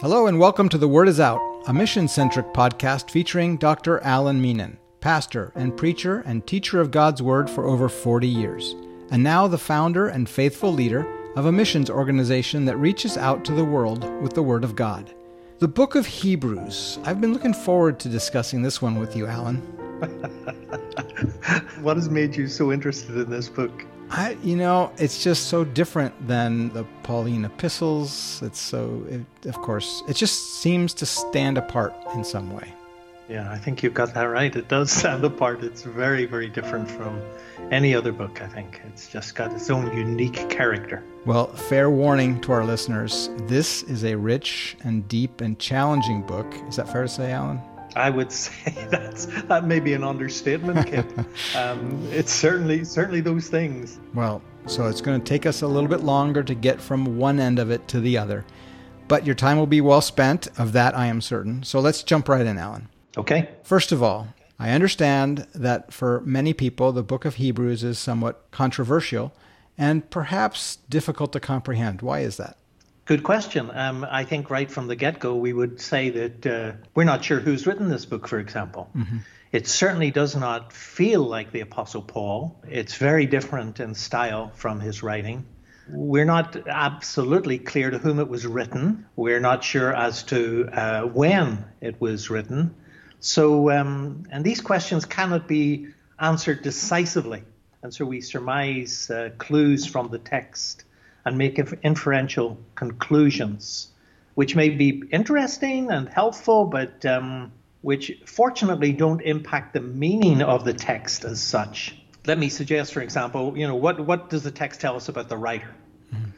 Hello, and welcome to The Word is Out, a mission centric podcast featuring Dr. Alan Meenan, pastor and preacher and teacher of God's Word for over 40 years, and now the founder and faithful leader of a missions organization that reaches out to the world with the Word of God. The book of Hebrews. I've been looking forward to discussing this one with you, Alan. what has made you so interested in this book? I, you know, it's just so different than the Pauline epistles. It's so, it, of course, it just seems to stand apart in some way. Yeah, I think you've got that right. It does stand apart. It's very, very different from any other book, I think. It's just got its own unique character. Well, fair warning to our listeners this is a rich and deep and challenging book. Is that fair to say, Alan? I would say that's that may be an understatement, Kip. um, it's certainly certainly those things. Well, so it's going to take us a little bit longer to get from one end of it to the other, but your time will be well spent. Of that, I am certain. So let's jump right in, Alan. Okay. First of all, I understand that for many people, the book of Hebrews is somewhat controversial and perhaps difficult to comprehend. Why is that? Good question. Um, I think right from the get go, we would say that uh, we're not sure who's written this book, for example. Mm-hmm. It certainly does not feel like the Apostle Paul. It's very different in style from his writing. We're not absolutely clear to whom it was written. We're not sure as to uh, when it was written. So, um, and these questions cannot be answered decisively. And so we surmise uh, clues from the text and make inferential conclusions, which may be interesting and helpful, but um, which fortunately don't impact the meaning of the text as such. Let me suggest, for example, you know, what, what does the text tell us about the writer? Mm-hmm.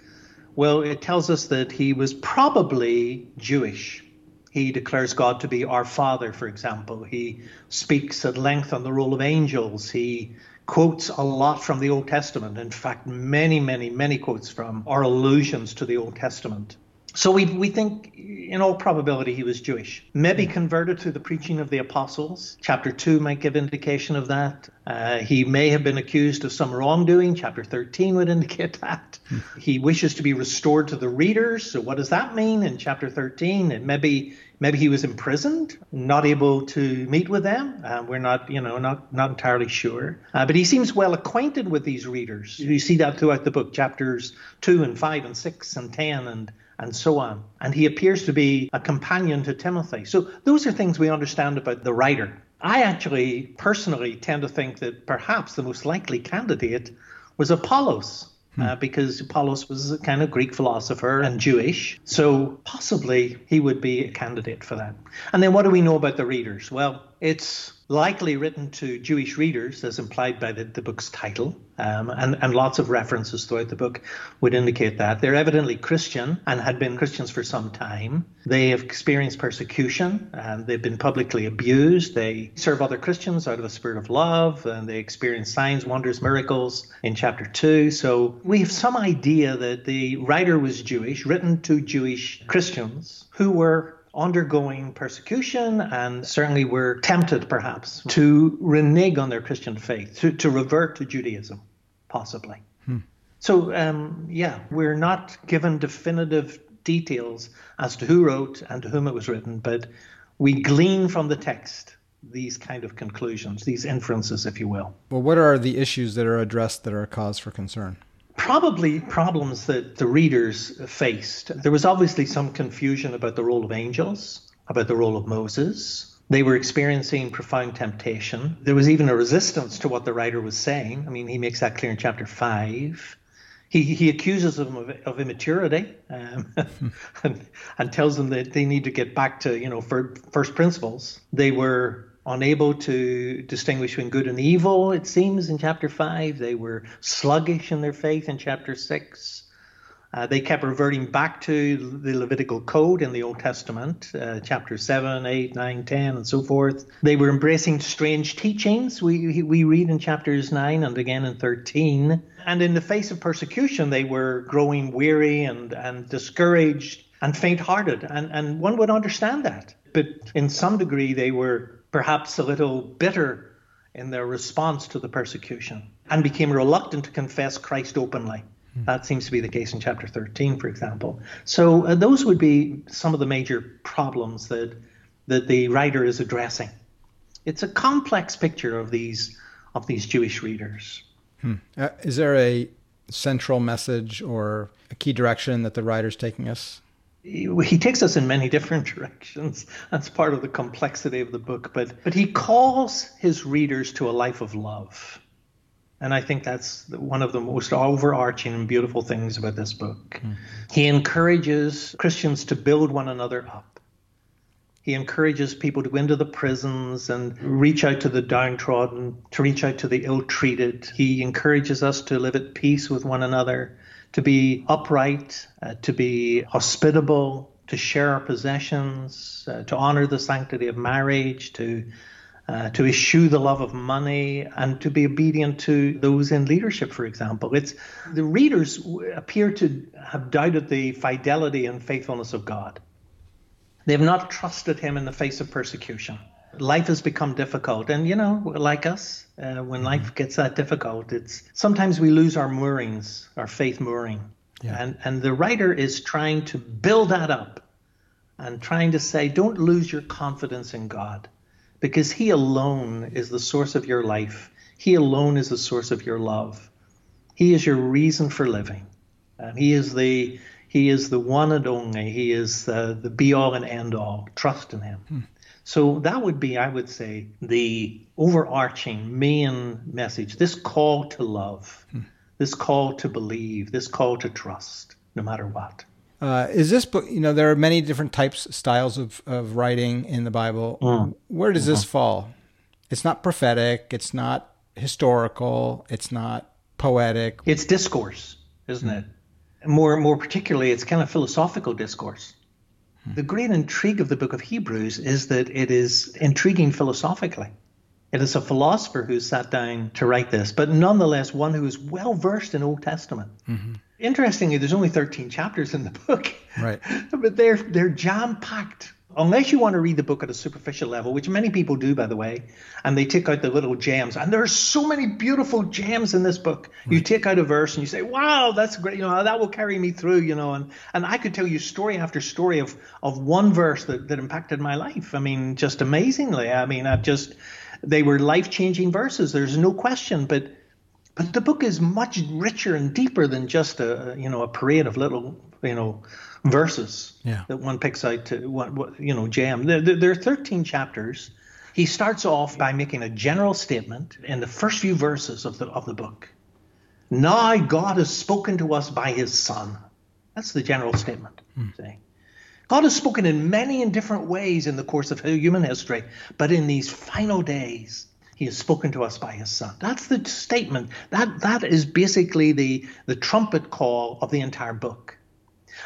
Well, it tells us that he was probably Jewish. He declares God to be our Father, for example. He speaks at length on the role of angels. He quotes a lot from the Old Testament. In fact, many, many, many quotes from or allusions to the Old Testament. So we, we think, in all probability, he was Jewish. Maybe converted to the preaching of the apostles. Chapter 2 might give indication of that. Uh, he may have been accused of some wrongdoing. Chapter 13 would indicate that. he wishes to be restored to the readers. So what does that mean in chapter 13? It maybe maybe he was imprisoned, not able to meet with them. Uh, we're not, you know, not not entirely sure. Uh, but he seems well acquainted with these readers. You see that throughout the book, chapters two and five and six and ten and and so on. And he appears to be a companion to Timothy. So those are things we understand about the writer. I actually personally tend to think that perhaps the most likely candidate was Apollos. Hmm. Uh, because Apollos was a kind of Greek philosopher and Jewish. So possibly he would be a candidate for that. And then what do we know about the readers? Well, it's likely written to Jewish readers, as implied by the, the book's title, um, and, and lots of references throughout the book would indicate that. They're evidently Christian and had been Christians for some time. They have experienced persecution and they've been publicly abused. They serve other Christians out of a spirit of love and they experience signs, wonders, miracles in chapter 2. So we have some idea that the writer was Jewish, written to Jewish Christians who were undergoing persecution and certainly were tempted perhaps to renege on their Christian faith, to, to revert to Judaism, possibly. Hmm. So, um, yeah, we're not given definitive details as to who wrote and to whom it was written, but we glean from the text these kind of conclusions, these inferences, if you will. Well, what are the issues that are addressed that are a cause for concern? Probably problems that the readers faced. There was obviously some confusion about the role of angels, about the role of Moses. They were experiencing profound temptation. There was even a resistance to what the writer was saying. I mean, he makes that clear in chapter 5. He, he accuses them of, of immaturity um, and, and tells them that they need to get back to, you know, first principles. They were unable to distinguish between good and evil, it seems, in chapter 5. They were sluggish in their faith in chapter 6. Uh, they kept reverting back to the Levitical code in the Old Testament, uh, chapter 7, 8, 9, 10, and so forth. They were embracing strange teachings, we, we read in chapters 9 and again in 13. And in the face of persecution, they were growing weary and, and discouraged and faint hearted. And, and one would understand that. But in some degree, they were perhaps a little bitter in their response to the persecution and became reluctant to confess Christ openly. Hmm. That seems to be the case in chapter 13, for example. So uh, those would be some of the major problems that that the writer is addressing. It's a complex picture of these of these Jewish readers. Hmm. Uh, is there a central message or a key direction that the writer's taking us? He takes us in many different directions. That's part of the complexity of the book. But but he calls his readers to a life of love. And I think that's one of the most overarching and beautiful things about this book. Mm. He encourages Christians to build one another up. He encourages people to go into the prisons and reach out to the downtrodden, to reach out to the ill treated. He encourages us to live at peace with one another, to be upright, uh, to be hospitable, to share our possessions, uh, to honor the sanctity of marriage, to uh, to eschew the love of money and to be obedient to those in leadership, for example. It's the readers appear to have doubted the fidelity and faithfulness of God. They have not trusted Him in the face of persecution. Life has become difficult, and you know, like us, uh, when life gets that difficult, it's sometimes we lose our moorings, our faith mooring, yeah. and and the writer is trying to build that up, and trying to say, don't lose your confidence in God because He alone is the source of your life. He alone is the source of your love. He is your reason for living. And He is the He is the one and only. He is the, the be all and end all. Trust in Him. Hmm. So that would be, I would say, the overarching main message. This call to love, hmm. this call to believe, this call to trust, no matter what. Uh, is this book? You know, there are many different types, styles of, of writing in the Bible. Mm. Where does this mm-hmm. fall? It's not prophetic. It's not historical. It's not poetic. It's discourse, isn't mm. it? More, more particularly, it's kind of philosophical discourse. Mm. The great intrigue of the book of Hebrews is that it is intriguing philosophically. It is a philosopher who sat down to write this, but nonetheless one who is well versed in Old Testament. Mm-hmm. Interestingly, there's only 13 chapters in the book. Right. but they're they're jam packed. Unless you want to read the book at a superficial level, which many people do, by the way, and they take out the little gems, and there are so many beautiful gems in this book. Right. You take out a verse and you say, "Wow, that's great! You know, that will carry me through." You know, and and I could tell you story after story of of one verse that that impacted my life. I mean, just amazingly. I mean, I've just they were life changing verses. There's no question, but but the book is much richer and deeper than just a you know a parade of little you know verses yeah. that one picks out to what, you know jam. There, there are 13 chapters. He starts off by making a general statement in the first few verses of the of the book. Now God has spoken to us by His Son. That's the general statement. Hmm. God has spoken in many and different ways in the course of human history, but in these final days, he has spoken to us by his son. That's the statement. That that is basically the, the trumpet call of the entire book.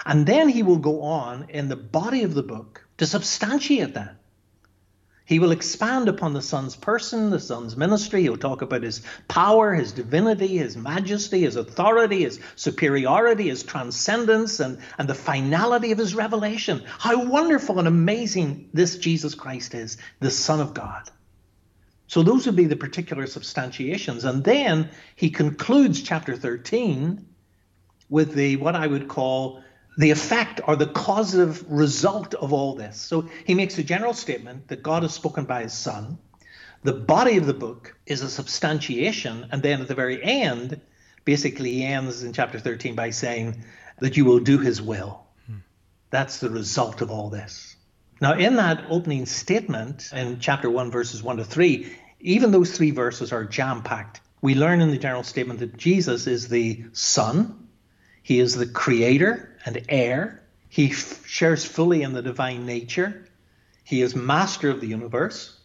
And then he will go on in the body of the book to substantiate that. He will expand upon the Son's person, the Son's ministry. He'll talk about his power, his divinity, his majesty, his authority, his superiority, his transcendence, and, and the finality of his revelation. How wonderful and amazing this Jesus Christ is, the Son of God. So those would be the particular substantiations. And then he concludes chapter 13 with the what I would call the effect or the causative result of all this. So he makes a general statement that God has spoken by his son. The body of the book is a substantiation, and then at the very end, basically he ends in chapter 13 by saying that you will do his will. Hmm. That's the result of all this. Now, in that opening statement in chapter 1, verses 1 to 3, even those three verses are jam packed. We learn in the general statement that Jesus is the Son, He is the Creator and heir, He f- shares fully in the divine nature, He is Master of the universe,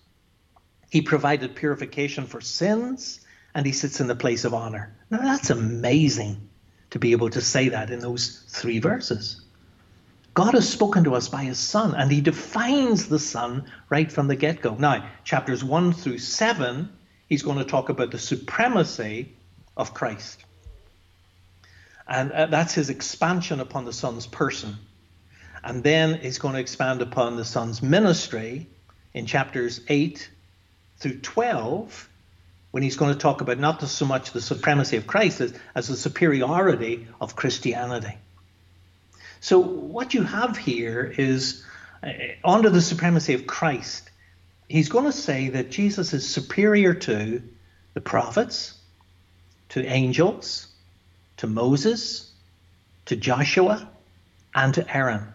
He provided purification for sins, and He sits in the place of honor. Now, that's amazing to be able to say that in those three verses. God has spoken to us by his Son, and he defines the Son right from the get go. Now, chapters 1 through 7, he's going to talk about the supremacy of Christ. And uh, that's his expansion upon the Son's person. And then he's going to expand upon the Son's ministry in chapters 8 through 12. when he's going to talk about not so much the supremacy of Christ as, as the superiority of Christianity. So, what you have here is uh, under the supremacy of Christ, he's going to say that Jesus is superior to the prophets, to angels, to Moses, to Joshua, and to Aaron.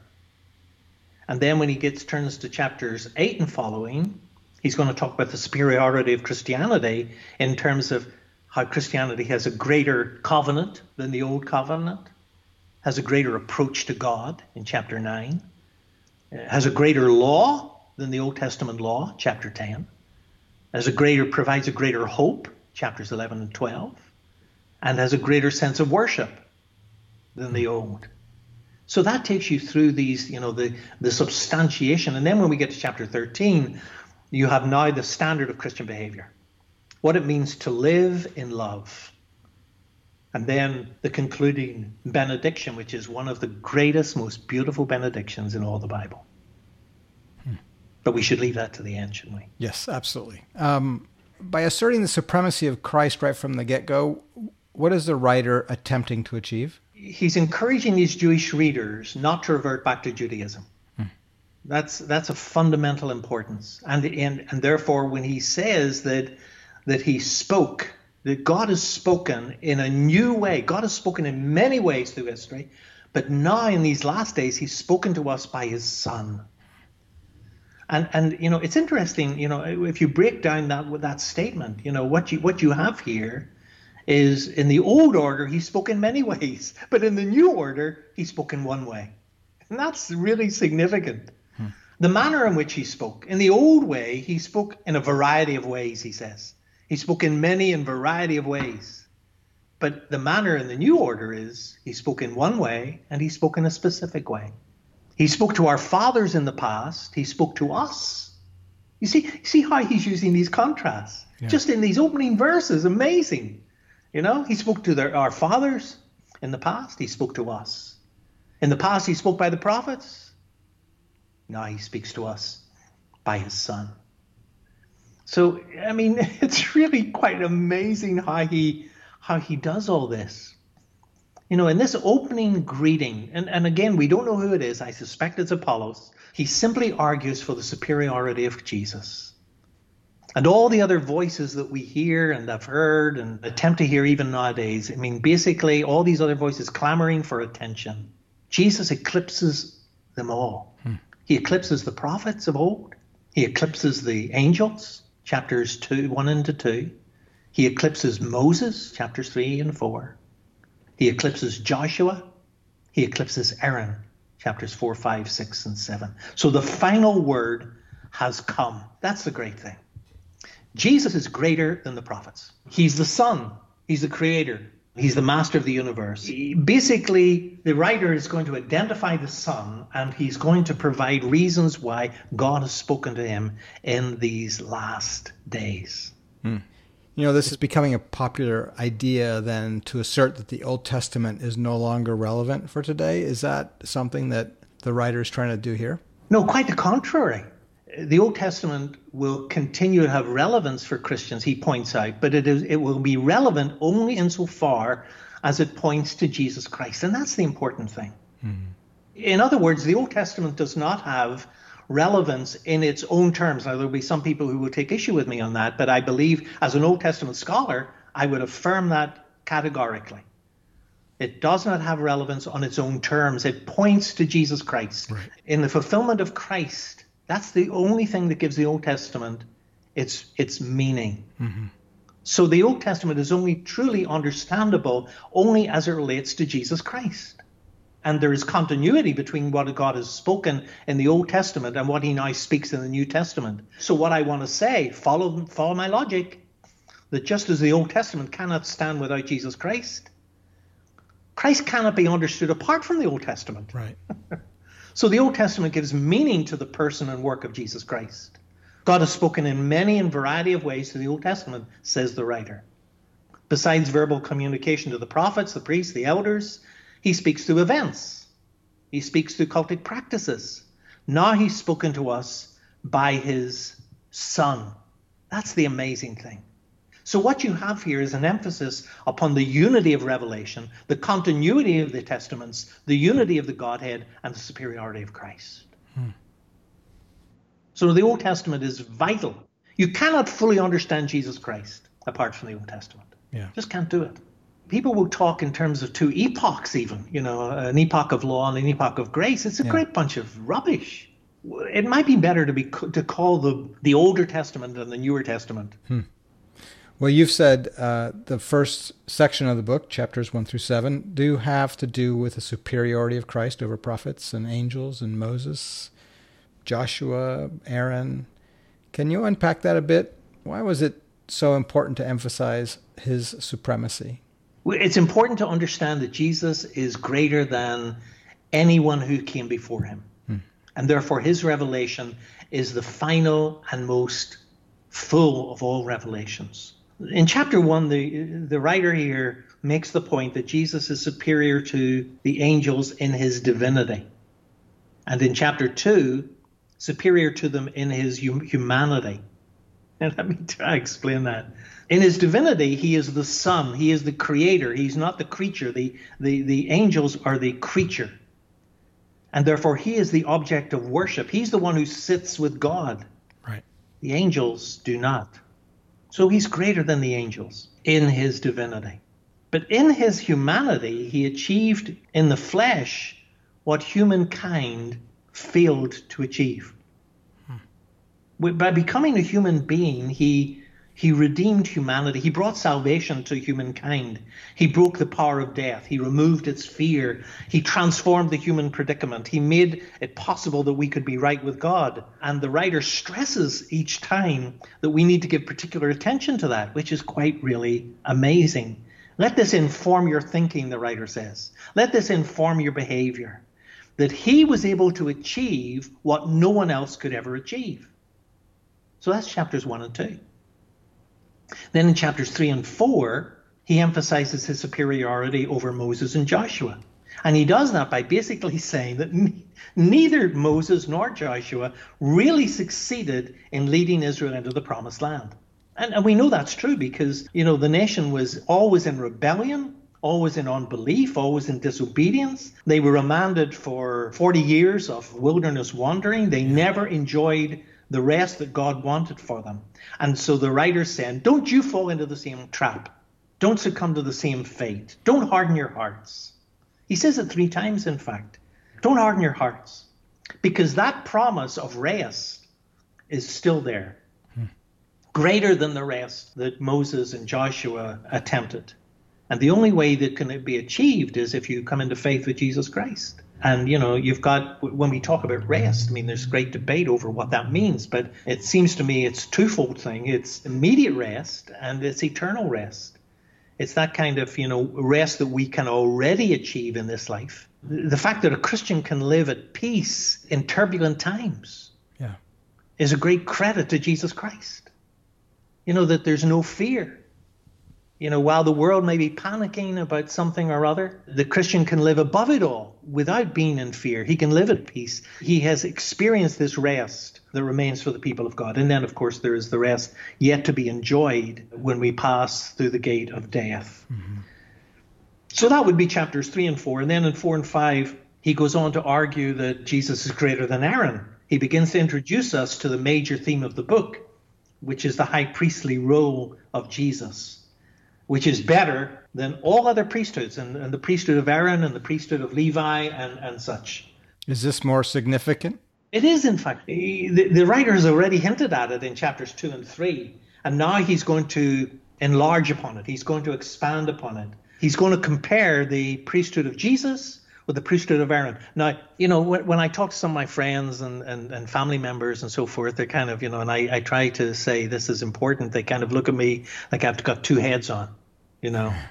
And then when he gets turns to chapters 8 and following, he's going to talk about the superiority of Christianity in terms of how Christianity has a greater covenant than the old covenant, has a greater approach to God in chapter 9, has a greater law than the Old Testament law, chapter 10, has a greater provides a greater hope, chapters 11 and 12, and has a greater sense of worship than the old. So that takes you through these, you know, the, the substantiation. And then when we get to chapter 13, you have now the standard of Christian behavior, what it means to live in love. And then the concluding benediction, which is one of the greatest, most beautiful benedictions in all the Bible. Hmm. But we should leave that to the end, shouldn't we? Yes, absolutely. Um, by asserting the supremacy of Christ right from the get go, what is the writer attempting to achieve? he's encouraging these Jewish readers not to revert back to Judaism. Hmm. That's that's a fundamental importance, and, and and therefore when he says that that he spoke, that God has spoken in a new way. God has spoken in many ways through history, but now in these last days, He's spoken to us by His Son. And and you know it's interesting. You know if you break down that that statement, you know what you what you have here is in the old order, he spoke in many ways, but in the new order, he spoke in one way. And that's really significant. Hmm. The manner in which he spoke. In the old way, he spoke in a variety of ways, he says. He spoke in many and variety of ways. But the manner in the new order is he spoke in one way and he spoke in a specific way. He spoke to our fathers in the past, he spoke to us. You see, see how he's using these contrasts. Yeah. Just in these opening verses, amazing. You know, he spoke to their, our fathers in the past, he spoke to us. In the past, he spoke by the prophets. Now he speaks to us by his son. So, I mean, it's really quite amazing how he how he does all this. You know, in this opening greeting, and, and again, we don't know who it is. I suspect it's Apollos. He simply argues for the superiority of Jesus. And all the other voices that we hear and have heard and attempt to hear even nowadays, I mean, basically, all these other voices clamoring for attention. Jesus eclipses them all. Hmm. He eclipses the prophets of old, he eclipses the angels, chapters 2, 1 and 2. He eclipses Moses, chapters 3 and 4. He eclipses Joshua. He eclipses Aaron, chapters 4, 5, 6, and 7. So the final word has come. That's the great thing. Jesus is greater than the prophets. He's the Son, He's the Creator, He's the Master of the universe. Basically, the writer is going to identify the Son and he's going to provide reasons why God has spoken to him in these last days. Hmm. You know, this is becoming a popular idea then to assert that the Old Testament is no longer relevant for today. Is that something that the writer is trying to do here? No, quite the contrary the Old Testament will continue to have relevance for Christians, he points out, but it is it will be relevant only insofar as it points to Jesus Christ. And that's the important thing. Mm-hmm. In other words, the Old Testament does not have relevance in its own terms. Now, there'll be some people who will take issue with me on that, but I believe as an Old Testament scholar, I would affirm that categorically. It does not have relevance on its own terms. It points to Jesus Christ. Right. In the fulfillment of Christ, that's the only thing that gives the Old Testament its its meaning. Mm-hmm. So the Old Testament is only truly understandable only as it relates to Jesus Christ. And there is continuity between what God has spoken in the Old Testament and what he now speaks in the New Testament. So what I want to say, follow follow my logic, that just as the Old Testament cannot stand without Jesus Christ, Christ cannot be understood apart from the Old Testament. Right. So the Old Testament gives meaning to the person and work of Jesus Christ. God has spoken in many and variety of ways to the Old Testament, says the writer. Besides verbal communication to the prophets, the priests, the elders, he speaks through events. He speaks through cultic practices. Now he's spoken to us by his Son. That's the amazing thing. So, what you have here is an emphasis upon the unity of revelation, the continuity of the testaments, the unity of the Godhead, and the superiority of Christ. Hmm. So, the Old Testament is vital. You cannot fully understand Jesus Christ apart from the Old Testament. Yeah. Just can't do it. People will talk in terms of two epochs, even, you know, an epoch of law and an epoch of grace. It's a yeah. great bunch of rubbish. It might be better to be to call the the Older Testament and the Newer Testament. Hmm. Well, you've said uh, the first section of the book, chapters one through seven, do have to do with the superiority of Christ over prophets and angels and Moses, Joshua, Aaron. Can you unpack that a bit? Why was it so important to emphasize his supremacy? It's important to understand that Jesus is greater than anyone who came before him. Hmm. And therefore, his revelation is the final and most full of all revelations. In chapter one, the, the writer here makes the point that Jesus is superior to the angels in his divinity. And in chapter two, superior to them in his humanity. And let me try to explain that. In his divinity, he is the son, he is the creator, he's not the creature. The, the, the angels are the creature. And therefore, he is the object of worship. He's the one who sits with God. Right. The angels do not. So he's greater than the angels in his divinity. But in his humanity, he achieved in the flesh what humankind failed to achieve. Hmm. By becoming a human being, he he redeemed humanity. He brought salvation to humankind. He broke the power of death. He removed its fear. He transformed the human predicament. He made it possible that we could be right with God. And the writer stresses each time that we need to give particular attention to that, which is quite really amazing. Let this inform your thinking, the writer says. Let this inform your behavior. That he was able to achieve what no one else could ever achieve. So that's chapters 1 and 2. Then in chapters 3 and 4, he emphasizes his superiority over Moses and Joshua. And he does that by basically saying that neither Moses nor Joshua really succeeded in leading Israel into the promised land. And, and we know that's true because, you know, the nation was always in rebellion, always in unbelief, always in disobedience. They were remanded for 40 years of wilderness wandering. They never enjoyed the rest that God wanted for them. And so the writer's saying, don't you fall into the same trap. Don't succumb to the same fate. Don't harden your hearts. He says it three times, in fact. Don't harden your hearts. Because that promise of rest is still there, hmm. greater than the rest that Moses and Joshua attempted. And the only way that can be achieved is if you come into faith with Jesus Christ. And you know, you've got when we talk about rest, I mean, there's great debate over what that means, but it seems to me it's twofold thing. It's immediate rest and it's eternal rest. It's that kind of you know rest that we can already achieve in this life. The fact that a Christian can live at peace in turbulent times, yeah, is a great credit to Jesus Christ. You know that there's no fear you know, while the world may be panicking about something or other, the Christian can live above it all without being in fear. He can live at peace. He has experienced this rest that remains for the people of God. And then, of course, there is the rest yet to be enjoyed when we pass through the gate of death. Mm-hmm. So that would be chapters three and four. And then in four and five, he goes on to argue that Jesus is greater than Aaron. He begins to introduce us to the major theme of the book, which is the high priestly role of Jesus which is better than all other priesthoods and, and the priesthood of Aaron and the priesthood of Levi and, and such. Is this more significant? It is, in fact. The, the writer has already hinted at it in chapters two and three, and now he's going to enlarge upon it. He's going to expand upon it. He's going to compare the priesthood of Jesus with the priesthood of Aaron. Now, you know, when, when I talk to some of my friends and, and, and family members and so forth, they're kind of, you know, and I, I try to say this is important. They kind of look at me like I've got two heads on, you know.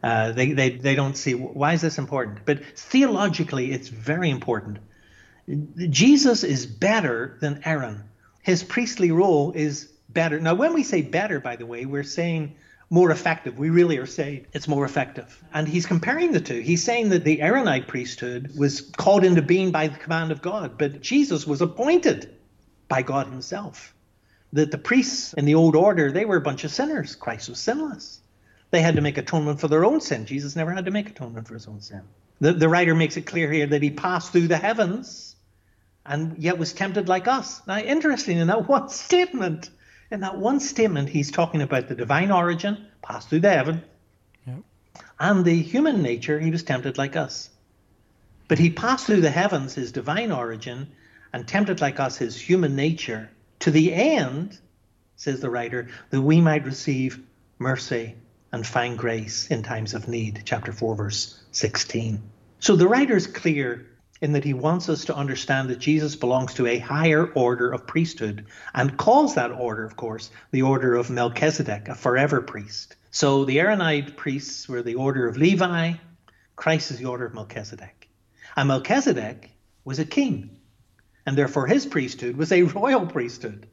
Uh, they, they, they don't see why is this important? But theologically, it's very important. Jesus is better than Aaron. His priestly role is better. Now, when we say better, by the way, we're saying more effective. We really are saying it's more effective. And he's comparing the two. He's saying that the Aaronite priesthood was called into being by the command of God, but Jesus was appointed by God himself. that the priests in the old order, they were a bunch of sinners. Christ was sinless. They had to make atonement for their own sin. Jesus never had to make atonement for his own sin. The, the writer makes it clear here that he passed through the heavens and yet was tempted like us. Now, interesting in that one statement, in that one statement, he's talking about the divine origin, passed through the heaven, yep. and the human nature, he was tempted like us. But he passed through the heavens, his divine origin, and tempted like us, his human nature, to the end, says the writer, that we might receive mercy and find grace in times of need. Chapter 4, verse 16. So the writer is clear in that he wants us to understand that Jesus belongs to a higher order of priesthood and calls that order, of course, the order of Melchizedek, a forever priest. So the Aaronite priests were the order of Levi, Christ is the order of Melchizedek. And Melchizedek was a king, and therefore his priesthood was a royal priesthood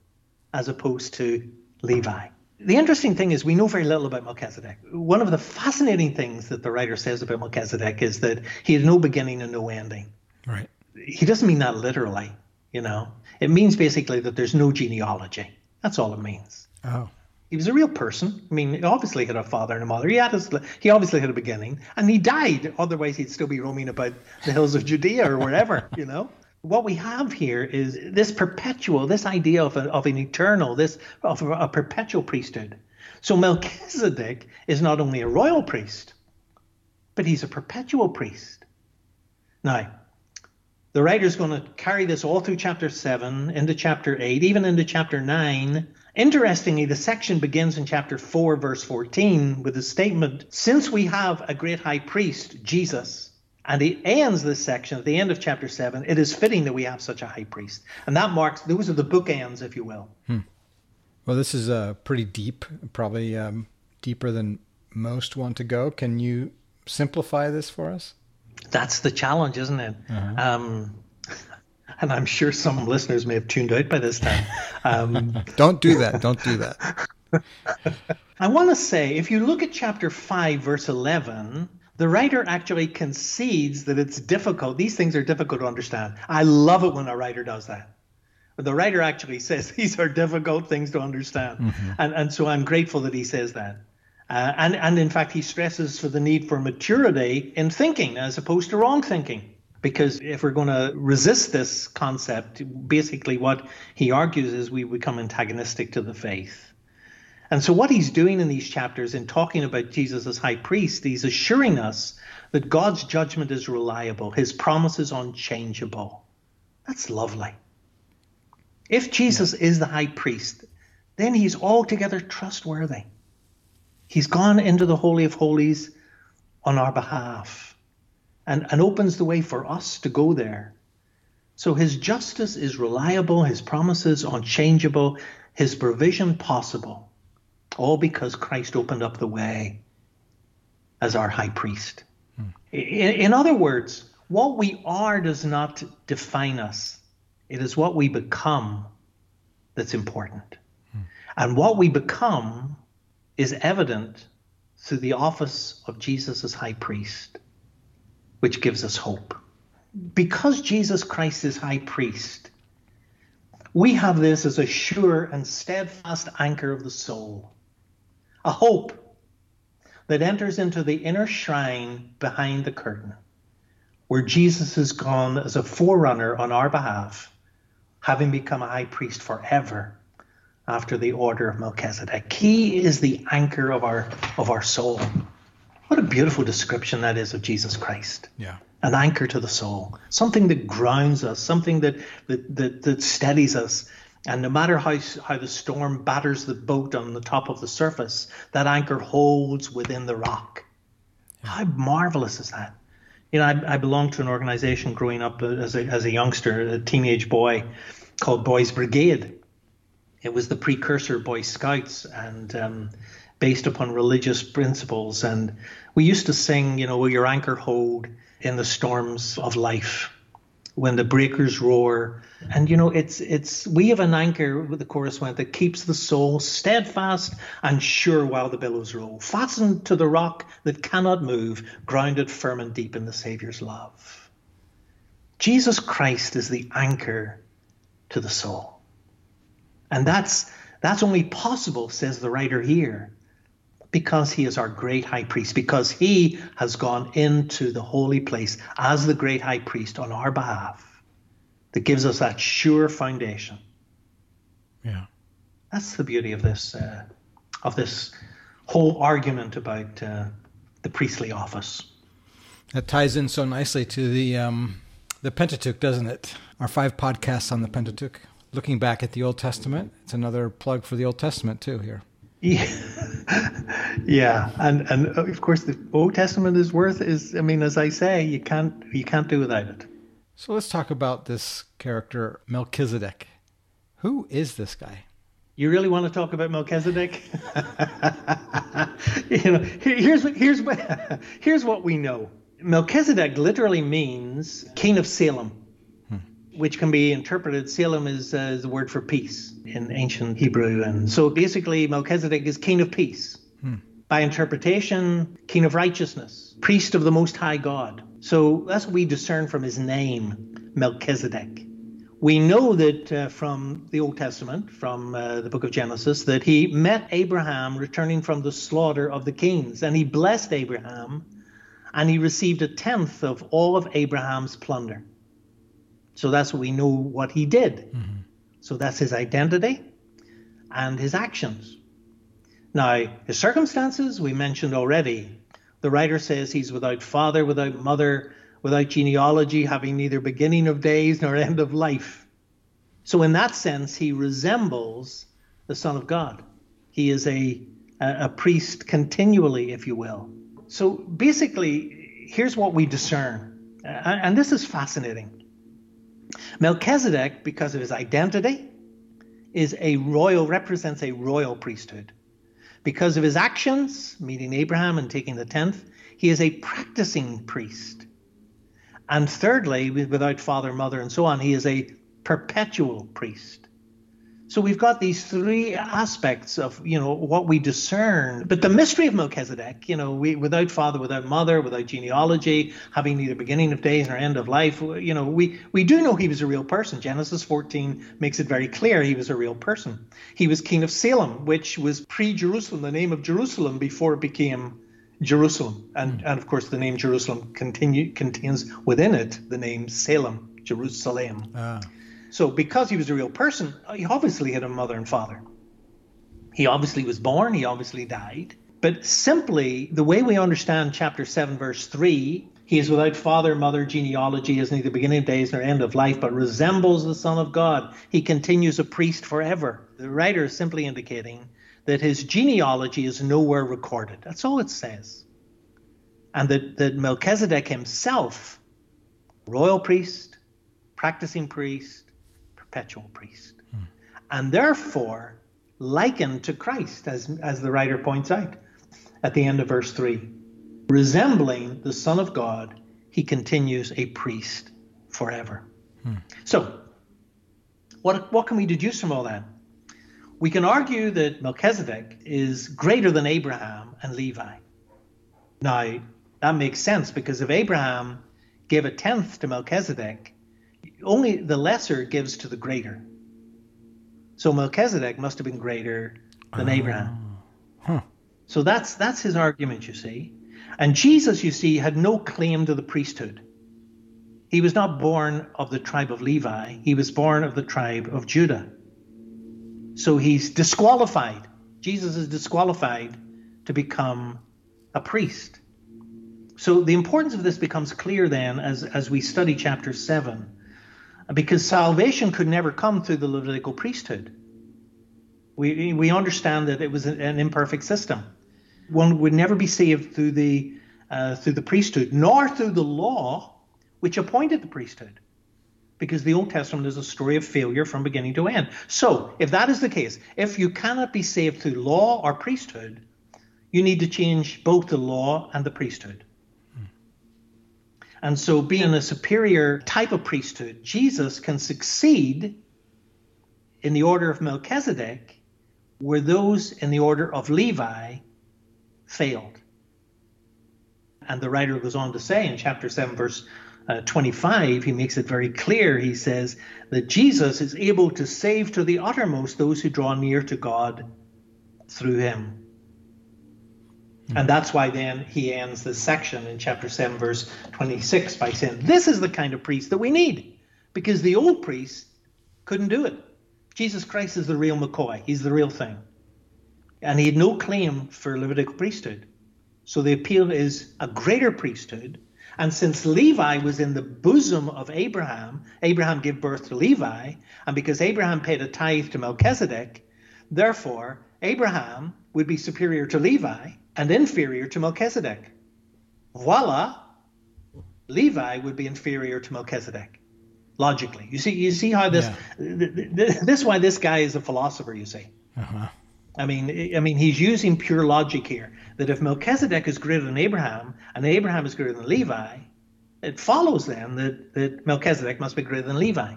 as opposed to Levi. The interesting thing is, we know very little about Melchizedek. One of the fascinating things that the writer says about Melchizedek is that he had no beginning and no ending. Right. He doesn't mean that literally, you know. It means basically that there's no genealogy. That's all it means. Oh. He was a real person. I mean, obviously, he obviously had a father and a mother. He had his, he obviously had a beginning, and he died. Otherwise, he'd still be roaming about the hills of Judea or wherever, you know. What we have here is this perpetual, this idea of, a, of an eternal, this of a, a perpetual priesthood. So Melchizedek is not only a royal priest, but he's a perpetual priest. Now, the writer's going to carry this all through chapter 7, into chapter 8, even into chapter 9. Interestingly, the section begins in chapter 4, verse 14, with the statement Since we have a great high priest, Jesus, and it ends this section at the end of chapter 7, it is fitting that we have such a high priest. And that marks, those are the bookends, if you will. Hmm. Well, this is uh, pretty deep, probably um, deeper than most want to go. Can you simplify this for us? That's the challenge, isn't it? Uh-huh. Um, and I'm sure some listeners may have tuned out by this time. Um, Don't do that. Don't do that. I want to say, if you look at chapter 5, verse 11, the writer actually concedes that it's difficult. These things are difficult to understand. I love it when a writer does that. The writer actually says these are difficult things to understand. Mm-hmm. And, and so I'm grateful that he says that. Uh, and, and in fact, he stresses for the need for maturity in thinking as opposed to wrong thinking. Because if we're going to resist this concept, basically what he argues is we become antagonistic to the faith. And so, what he's doing in these chapters in talking about Jesus as high priest, he's assuring us that God's judgment is reliable, his promise is unchangeable. That's lovely. If Jesus yeah. is the high priest, then he's altogether trustworthy. He's gone into the Holy of Holies on our behalf and, and opens the way for us to go there. So his justice is reliable, his promises unchangeable, his provision possible, all because Christ opened up the way as our high priest. Hmm. In, in other words, what we are does not define us, it is what we become that's important. Hmm. And what we become is evident through the office of Jesus as high priest, which gives us hope. Because Jesus Christ is high priest, we have this as a sure and steadfast anchor of the soul, a hope that enters into the inner shrine behind the curtain, where Jesus has gone as a forerunner on our behalf, having become a high priest forever after the order of Melchizedek. He is the anchor of our of our soul. What a beautiful description that is of Jesus Christ. Yeah. An anchor to the soul, something that grounds us, something that that that, that steadies us. And no matter how, how the storm batters the boat on the top of the surface, that anchor holds within the rock. Yeah. How marvelous is that? You know, I, I belonged to an organization growing up as a, as a youngster, a teenage boy, called Boys Brigade it was the precursor Boy Scouts and um, based upon religious principles. And we used to sing, you know, will your anchor hold in the storms of life when the breakers roar. And you know, it's it's we have an anchor, the chorus went, that keeps the soul steadfast and sure while the billows roll, fastened to the rock that cannot move, grounded firm and deep in the Saviour's love. Jesus Christ is the anchor to the soul. And that's That's only possible, says the writer here, because he is our great high priest, because he has gone into the holy place as the great high priest on our behalf, that gives us that sure foundation. Yeah. That's the beauty of this uh, of this whole argument about uh, the priestly office. That ties in so nicely to the um, the Pentateuch, doesn't it? Our five podcasts on the Pentateuch, looking back at the Old Testament. It's another plug for the Old Testament too here. Yeah, yeah, and and uh, of course the Old Testament is worth is. I mean, as I say, you can't you can't do without it. So let's talk about this character Melchizedek. Who is this guy? You really want to talk about Melchizedek? you know, here's what here's what here's what we know. Melchizedek literally means king of Salem. Which can be interpreted. Salem is, uh, is the word for peace in ancient Hebrew, and so basically Melchizedek is king of peace. Hmm. By interpretation, king of righteousness, priest of the Most High God. So that's what we discern from his name, Melchizedek. We know that uh, from the Old Testament, from uh, the book of Genesis, that he met Abraham returning from the slaughter of the kings, and he blessed Abraham and he received a tenth of all of Abraham's plunder. So that's what we know what he did. Mm-hmm. So that's his identity and his actions. Now, his circumstances we mentioned already. The writer says he's without father, without mother, without genealogy, having neither beginning of days nor end of life. So, in that sense, he resembles the Son of God. He is a, a, priest continually, if you will. So basically, here's what we discern, and this is fascinating. Melchizedek, because of his identity, is a royal, represents a royal priesthood. Because of his actions, meeting Abraham and taking the tenth, he is a practicing priest. And thirdly, without father, mother, and so on, he is a perpetual priest. So we've got these three aspects of, you know, what we discern. But the mystery of Melchizedek, you know, we, without father, without mother, without genealogy, having neither beginning of days nor end of life, you know, we, we do know he was a real person. Genesis 14 makes it very clear he was a real person. He was king of Salem, which was pre-Jerusalem, the name of Jerusalem before it became Jerusalem. And, mm. and of course, the name Jerusalem continue, contains within it the name Salem, Jerusalem. Ah. So, because he was a real person, he obviously had a mother and father. He obviously was born, he obviously died. But simply, the way we understand chapter 7, verse 3, he is without father, mother, genealogy, is neither beginning of days nor end of life, but resembles the Son of God. He continues a priest forever. The writer is simply indicating that his genealogy is nowhere recorded. That's all it says. And that, that Melchizedek himself, royal priest, practicing priest, perpetual priest. And therefore, likened to Christ, as, as the writer points out at the end of verse 3. Resembling the Son of God, he continues a priest forever. So, what, what can we deduce from all that? We can argue that Melchizedek is greater than Abraham and Levi. Now, that makes sense because if Abraham gave a tenth to Melchizedek, only the lesser gives to the greater. So Melchizedek must have been greater than ah. Abraham. Huh. So that's that's his argument, you see. And Jesus, you see, had no claim to the priesthood. He was not born of the tribe of Levi, he was born of the tribe of Judah. So he's disqualified. Jesus is disqualified to become a priest. So the importance of this becomes clear then as, as we study chapter 7 because salvation could never come through the Levitical priesthood. We, we understand that it was an imperfect system. One would never be saved through the, uh, through the priesthood, nor through the law which appointed the priesthood. Because the Old Testament is a story of failure from beginning to end. So, if that is the case, if you cannot be saved through law or priesthood, you need to change both the law and the priesthood. And so, being a superior type of priesthood, Jesus can succeed in the order of Melchizedek where those in the order of Levi failed. And the writer goes on to say in chapter 7, verse uh, 25, he makes it very clear. He says that Jesus is able to save to the uttermost those who draw near to God through him. Mm-hmm. And that's why then he ends this section in chapter 7, verse 26 by saying, This is the kind of priest that we need, because the old priest couldn't do it. Jesus Christ is the real McCoy, he's the real thing. And he had no claim for Levitical priesthood. So the appeal is a greater priesthood. And since Levi was in the bosom of Abraham, Abraham gave birth to Levi, and because Abraham paid a tithe to Melchizedek, therefore Abraham would be superior to Levi and inferior to Melchizedek. Voila, Levi would be inferior to Melchizedek. Logically, you see, you see how this, yeah. this is why this guy is a philosopher. You see, uh-huh. I mean, I mean, he's using pure logic here. That if Melchizedek is greater than Abraham and Abraham is greater than Levi, it follows then that, that Melchizedek must be greater than Levi.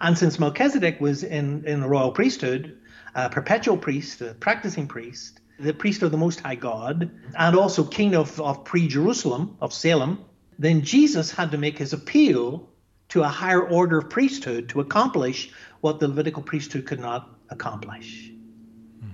And since Melchizedek was in, in the royal priesthood, a perpetual priest, a practicing priest, the priest of the Most High God, and also king of, of pre Jerusalem, of Salem, then Jesus had to make his appeal to a higher order of priesthood to accomplish what the Levitical priesthood could not accomplish. Hmm.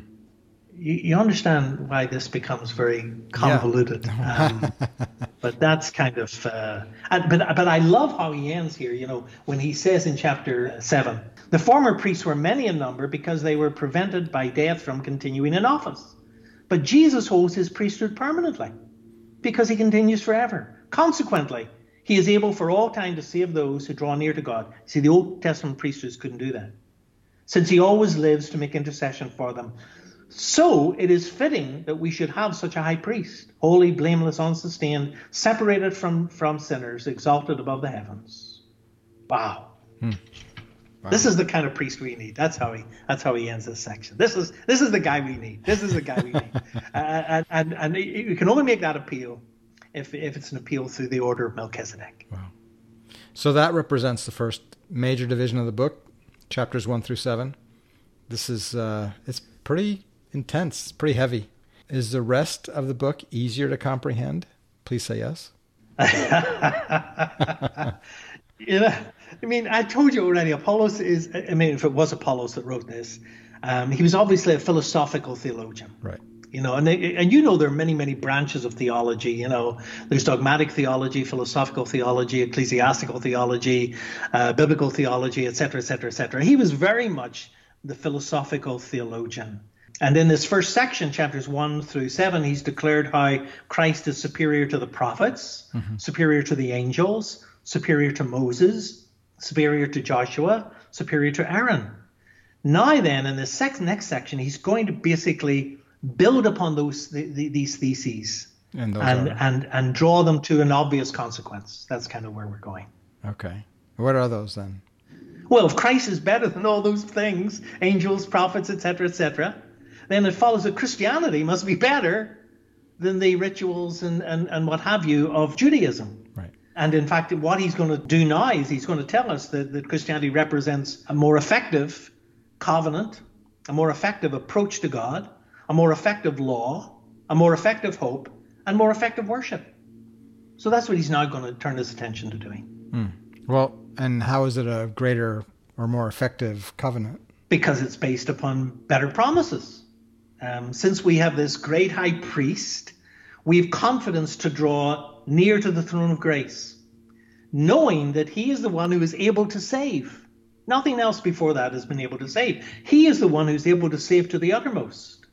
You, you, understand why this becomes very convoluted, yeah. um, but that's kind of. Uh, and, but but I love how he ends here. You know, when he says in chapter seven, the former priests were many in number because they were prevented by death from continuing in office. But Jesus holds his priesthood permanently because he continues forever. Consequently, he is able for all time to save those who draw near to God. See, the Old Testament priesthoods couldn't do that. Since he always lives to make intercession for them. So it is fitting that we should have such a high priest, holy, blameless, unsustained, separated from, from sinners, exalted above the heavens. Wow. Hmm. Wow. This is the kind of priest we need. That's how he. That's how he ends this section. This is this is the guy we need. This is the guy we need. uh, and and, and you can only make that appeal if if it's an appeal through the order of Melchizedek. Wow. So that represents the first major division of the book, chapters one through seven. This is uh, it's pretty intense. It's pretty heavy. Is the rest of the book easier to comprehend? Please say yes. yeah. I mean, I told you already, Apollos is, I mean, if it was Apollos that wrote this, um, he was obviously a philosophical theologian. Right. You know, and they, and you know there are many many branches of theology. You know, there's dogmatic theology, philosophical theology, ecclesiastical theology, uh, biblical theology, etc., etc., etc. He was very much the philosophical theologian. And in this first section, chapters one through seven, he's declared how Christ is superior to the prophets, mm-hmm. superior to the angels, superior to Moses, superior to Joshua, superior to Aaron. Now, then, in the sec- next section, he's going to basically build upon those the, the, these theses and, and, and, and draw them to an obvious consequence. That's kind of where we're going. Okay. What are those then? Well, if Christ is better than all those things, angels, prophets, etc., etc., then it follows that Christianity must be better than the rituals and, and, and what have you of Judaism. And in fact, what he's going to do now is he's going to tell us that, that Christianity represents a more effective covenant, a more effective approach to God, a more effective law, a more effective hope, and more effective worship. So that's what he's now going to turn his attention to doing. Hmm. Well, and how is it a greater or more effective covenant? Because it's based upon better promises. Um, since we have this great high priest, we have confidence to draw near to the throne of grace, knowing that He is the one who is able to save. Nothing else before that has been able to save. He is the one who's able to save to the uttermost.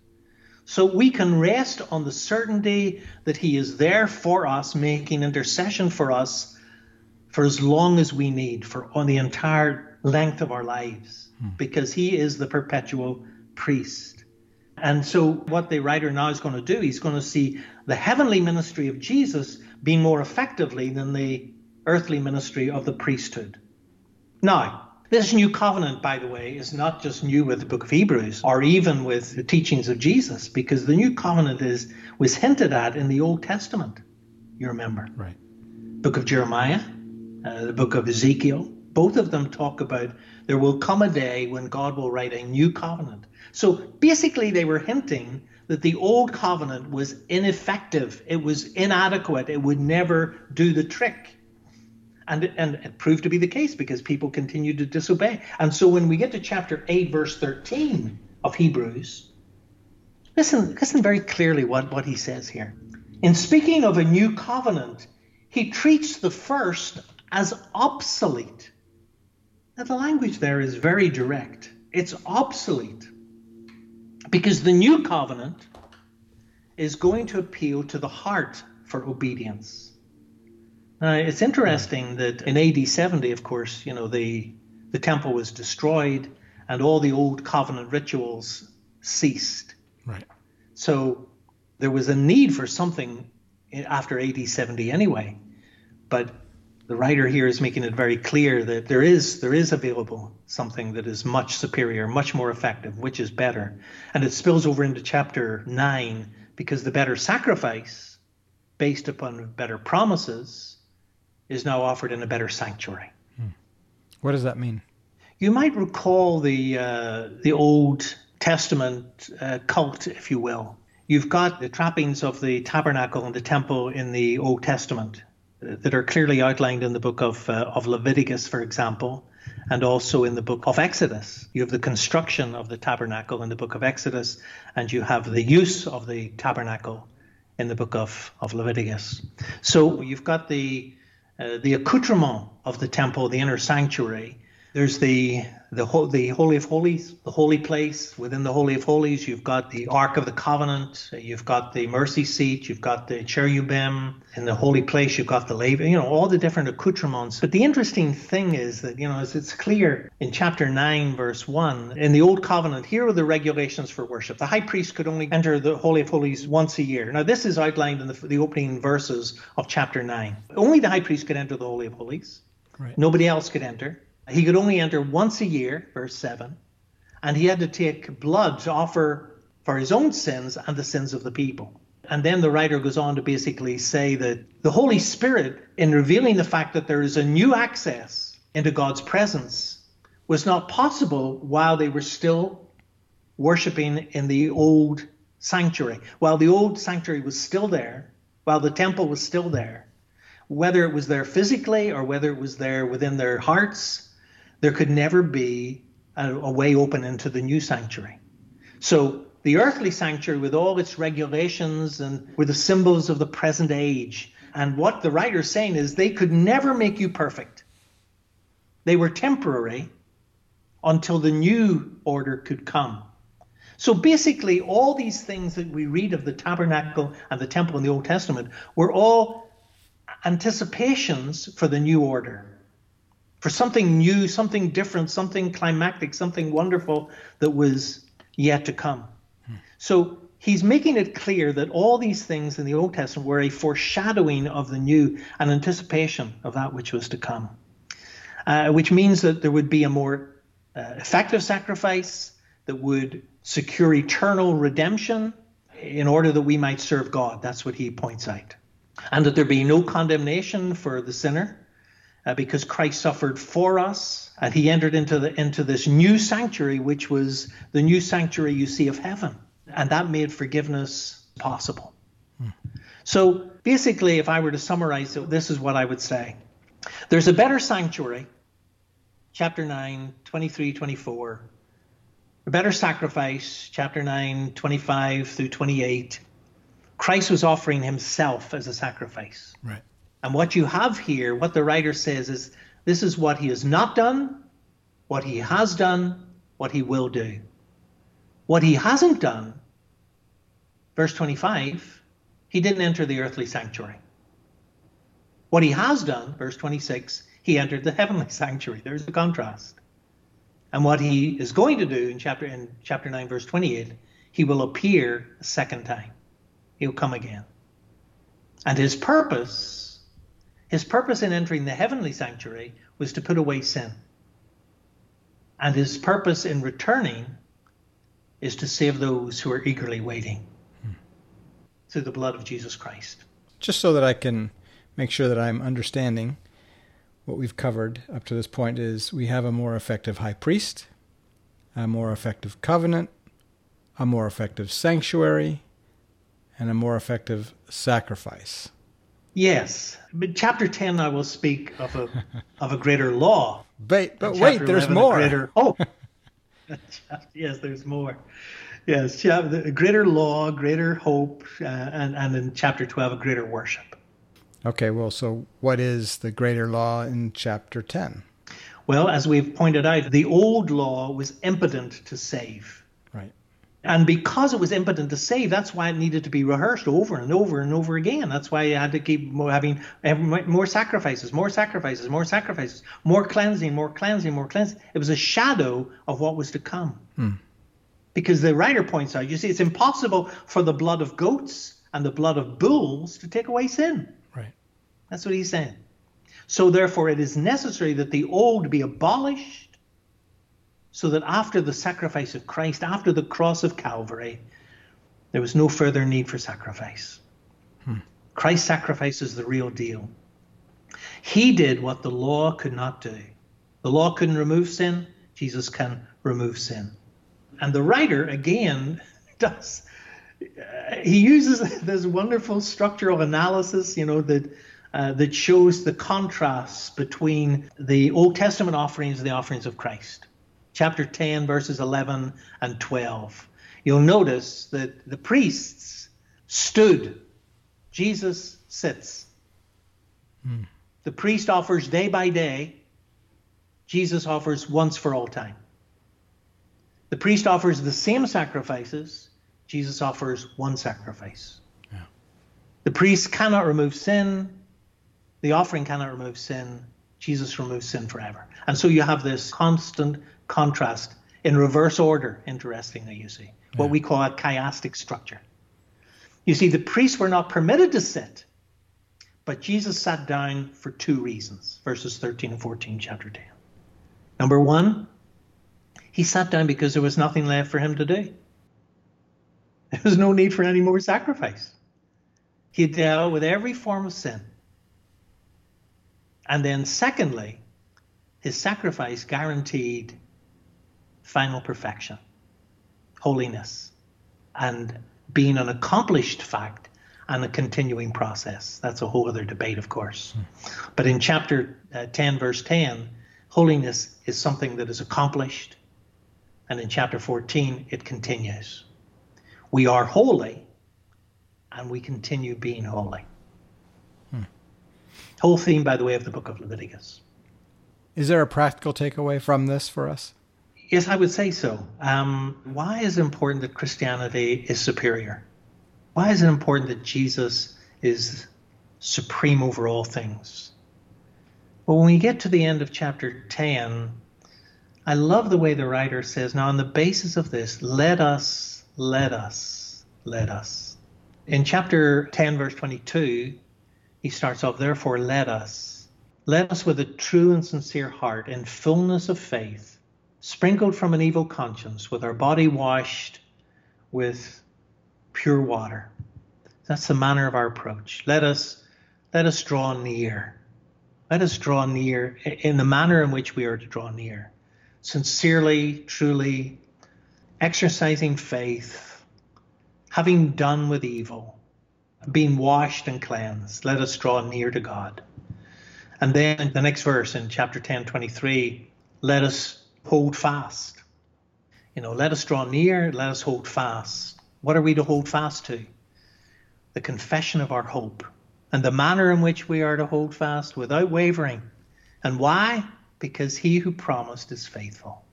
So we can rest on the certainty that He is there for us, making intercession for us for as long as we need, for on the entire length of our lives, hmm. because He is the perpetual priest. And so, what the writer now is going to do, he's going to see the heavenly ministry of Jesus being more effectively than the earthly ministry of the priesthood. Now, this new covenant, by the way, is not just new with the book of Hebrews or even with the teachings of Jesus, because the new covenant is was hinted at in the Old Testament. You remember, right? Book of Jeremiah, uh, the book of Ezekiel. Both of them talk about there will come a day when God will write a new covenant. So basically, they were hinting that the old covenant was ineffective, it was inadequate, it would never do the trick. And, and it proved to be the case because people continued to disobey. And so when we get to chapter 8, verse 13 of Hebrews, listen, listen very clearly what, what he says here. In speaking of a new covenant, he treats the first as obsolete. Now, the language there is very direct. It's obsolete because the new covenant is going to appeal to the heart for obedience. Now, it's interesting hmm. that in AD 70, of course, you know, the, the temple was destroyed and all the old covenant rituals ceased. Right. So there was a need for something after AD 70 anyway. But the writer here is making it very clear that there is there is available something that is much superior, much more effective, which is better. And it spills over into chapter 9 because the better sacrifice based upon better promises is now offered in a better sanctuary. Hmm. What does that mean? You might recall the uh, the Old Testament uh, cult, if you will. You've got the trappings of the tabernacle and the temple in the Old Testament that are clearly outlined in the book of uh, of Leviticus, for example, and also in the book of Exodus. You have the construction of the tabernacle in the book of Exodus, and you have the use of the tabernacle in the book of, of Leviticus. So you've got the uh, the accoutrement of the temple, the inner sanctuary. There's the the, the Holy of Holies, the holy place. Within the Holy of Holies, you've got the Ark of the Covenant, you've got the mercy seat, you've got the cherubim. In the holy place, you've got the laver, you know, all the different accoutrements. But the interesting thing is that, you know, as it's clear in chapter 9, verse 1, in the Old Covenant, here are the regulations for worship. The high priest could only enter the Holy of Holies once a year. Now, this is outlined in the, the opening verses of chapter 9. Only the high priest could enter the Holy of Holies. Right. Nobody else could enter. He could only enter once a year, verse 7, and he had to take blood to offer for his own sins and the sins of the people. And then the writer goes on to basically say that the Holy Spirit, in revealing the fact that there is a new access into God's presence, was not possible while they were still worshiping in the old sanctuary. While the old sanctuary was still there, while the temple was still there, whether it was there physically or whether it was there within their hearts, there could never be a, a way open into the new sanctuary. So the earthly sanctuary, with all its regulations and were the symbols of the present age. And what the writer's saying is they could never make you perfect. They were temporary until the new order could come. So basically, all these things that we read of the tabernacle and the temple in the Old Testament were all anticipations for the new order for something new, something different, something climactic, something wonderful that was yet to come. Hmm. So he's making it clear that all these things in the Old Testament were a foreshadowing of the new, an anticipation of that which was to come, uh, which means that there would be a more uh, effective sacrifice that would secure eternal redemption in order that we might serve God. That's what he points out. And that there be no condemnation for the sinner uh, because Christ suffered for us and he entered into the into this new sanctuary which was the new sanctuary you see of heaven and that made forgiveness possible. Hmm. So basically if I were to summarize it this is what I would say. There's a better sanctuary chapter 9 23 24 a better sacrifice chapter 9 25 through 28 Christ was offering himself as a sacrifice. Right. And what you have here, what the writer says is this is what he has not done, what he has done, what he will do. What he hasn't done, verse 25, he didn't enter the earthly sanctuary. What he has done, verse 26, he entered the heavenly sanctuary. There's the contrast. And what he is going to do in chapter in chapter 9 verse 28, he will appear a second time. He'll come again. And his purpose his purpose in entering the heavenly sanctuary was to put away sin. And his purpose in returning is to save those who are eagerly waiting hmm. through the blood of Jesus Christ. Just so that I can make sure that I'm understanding what we've covered up to this point is we have a more effective high priest, a more effective covenant, a more effective sanctuary, and a more effective sacrifice. Yes. But chapter 10, I will speak of a, of a greater law. But, but wait, there's 11, more. Greater, oh, yes, there's more. Yes, a greater law, greater hope, uh, and, and in chapter 12, a greater worship. Okay, well, so what is the greater law in chapter 10? Well, as we've pointed out, the old law was impotent to save. And because it was impotent to save, that's why it needed to be rehearsed over and over and over again. That's why you had to keep having more sacrifices, more sacrifices, more sacrifices, more cleansing, more cleansing, more cleansing. It was a shadow of what was to come. Hmm. Because the writer points out, you see, it's impossible for the blood of goats and the blood of bulls to take away sin. Right. That's what he's saying. So therefore, it is necessary that the old be abolished so that after the sacrifice of Christ, after the cross of Calvary, there was no further need for sacrifice. Hmm. Christ's sacrifice is the real deal. He did what the law could not do. The law couldn't remove sin, Jesus can remove sin. And the writer, again, does. Uh, he uses this wonderful structural analysis, you know, that uh, that shows the contrasts between the Old Testament offerings and the offerings of Christ. Chapter 10, verses 11 and 12. You'll notice that the priests stood, Jesus sits. Hmm. The priest offers day by day, Jesus offers once for all time. The priest offers the same sacrifices, Jesus offers one sacrifice. Yeah. The priest cannot remove sin, the offering cannot remove sin. Jesus removes sin forever. And so you have this constant contrast in reverse order, interestingly, you see, what Yeah. we call a chiastic structure. You see, the priests were not permitted to sit, but Jesus sat down for two reasons, verses 13 and 14, chapter 10. Number one, he sat down because there was nothing left for him to do. There was no need for any more sacrifice. He had dealt with every form of sin. And then, secondly, his sacrifice guaranteed final perfection, holiness, and being an accomplished fact and a continuing process. That's a whole other debate, of course. But in chapter uh, 10, verse 10, holiness is something that is accomplished. And in chapter 14, it continues. We are holy and we continue being holy. Whole theme, by the way, of the book of Leviticus. Is there a practical takeaway from this for us? Yes, I would say so. Um, why is it important that Christianity is superior? Why is it important that Jesus is supreme over all things? Well, when we get to the end of chapter 10, I love the way the writer says, now on the basis of this, let us, let us, let us. In chapter 10, verse 22, he starts off, therefore, let us. Let us with a true and sincere heart, in fullness of faith, sprinkled from an evil conscience, with our body washed with pure water. That's the manner of our approach. Let us let us draw near. Let us draw near in the manner in which we are to draw near. Sincerely, truly, exercising faith, having done with evil, being washed and cleansed, let us draw near to God. And then the next verse in chapter 10, 23, let us hold fast. You know, let us draw near, let us hold fast. What are we to hold fast to? The confession of our hope and the manner in which we are to hold fast without wavering. And why? Because he who promised is faithful.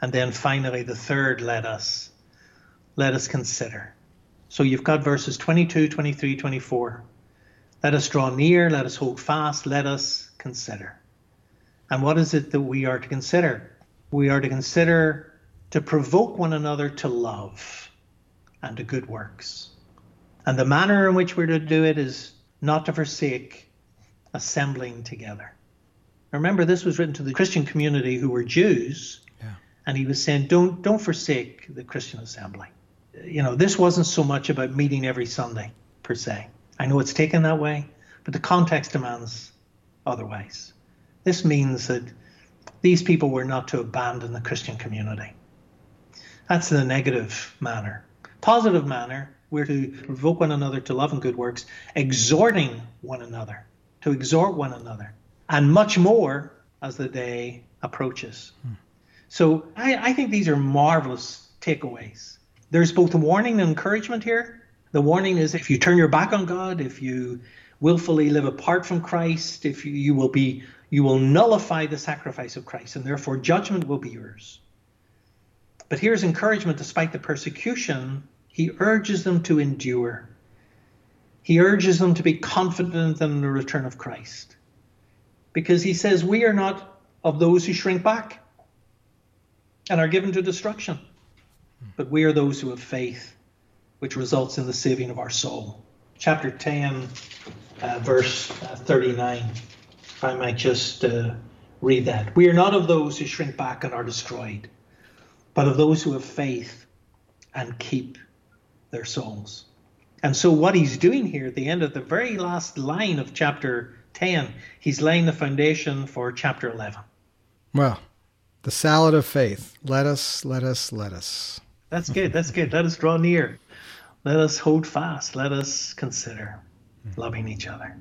And then finally, the third let us, let us consider. So you've got verses 22, 23, 24. Let us draw near, let us hold fast, let us consider. And what is it that we are to consider? We are to consider to provoke one another to love and to good works. And the manner in which we're to do it is not to forsake assembling together. Remember, this was written to the Christian community who were Jews, Yeah. and he was saying, don't, don't forsake the Christian assembly. You know, this wasn't so much about meeting every Sunday, per se. I know it's taken that way, but the context demands otherwise. This means that these people were not to abandon the Christian community. That's the negative manner. Positive manner, We're to provoke one another to love and good works, exhorting one another, to exhort one another, and much more as the day approaches. Hmm. So I, I think these are marvelous takeaways. There's both a warning and encouragement here. The warning is if you turn your back on God, if you willfully live apart from Christ, if you, you will be you will nullify the sacrifice of Christ, and therefore judgment will be yours. But here's encouragement despite the persecution, he urges them to endure. He urges them to be confident in the return of Christ. Because he says, We are not of those who shrink back and are given to destruction, but we are those who have faith, which results in the saving of our soul. Chapter 10, uh, verse uh, 39. If I might just uh, read that. We are not of those who shrink back and are destroyed, but of those who have faith and keep their souls. And so, what he's doing here at the end of the very last line of chapter 10, he's laying the foundation for chapter 11. Well, the salad of faith. Let us, let us, let us. That's good. That's good. Let us draw near. Let us hold fast. Let us consider loving each other.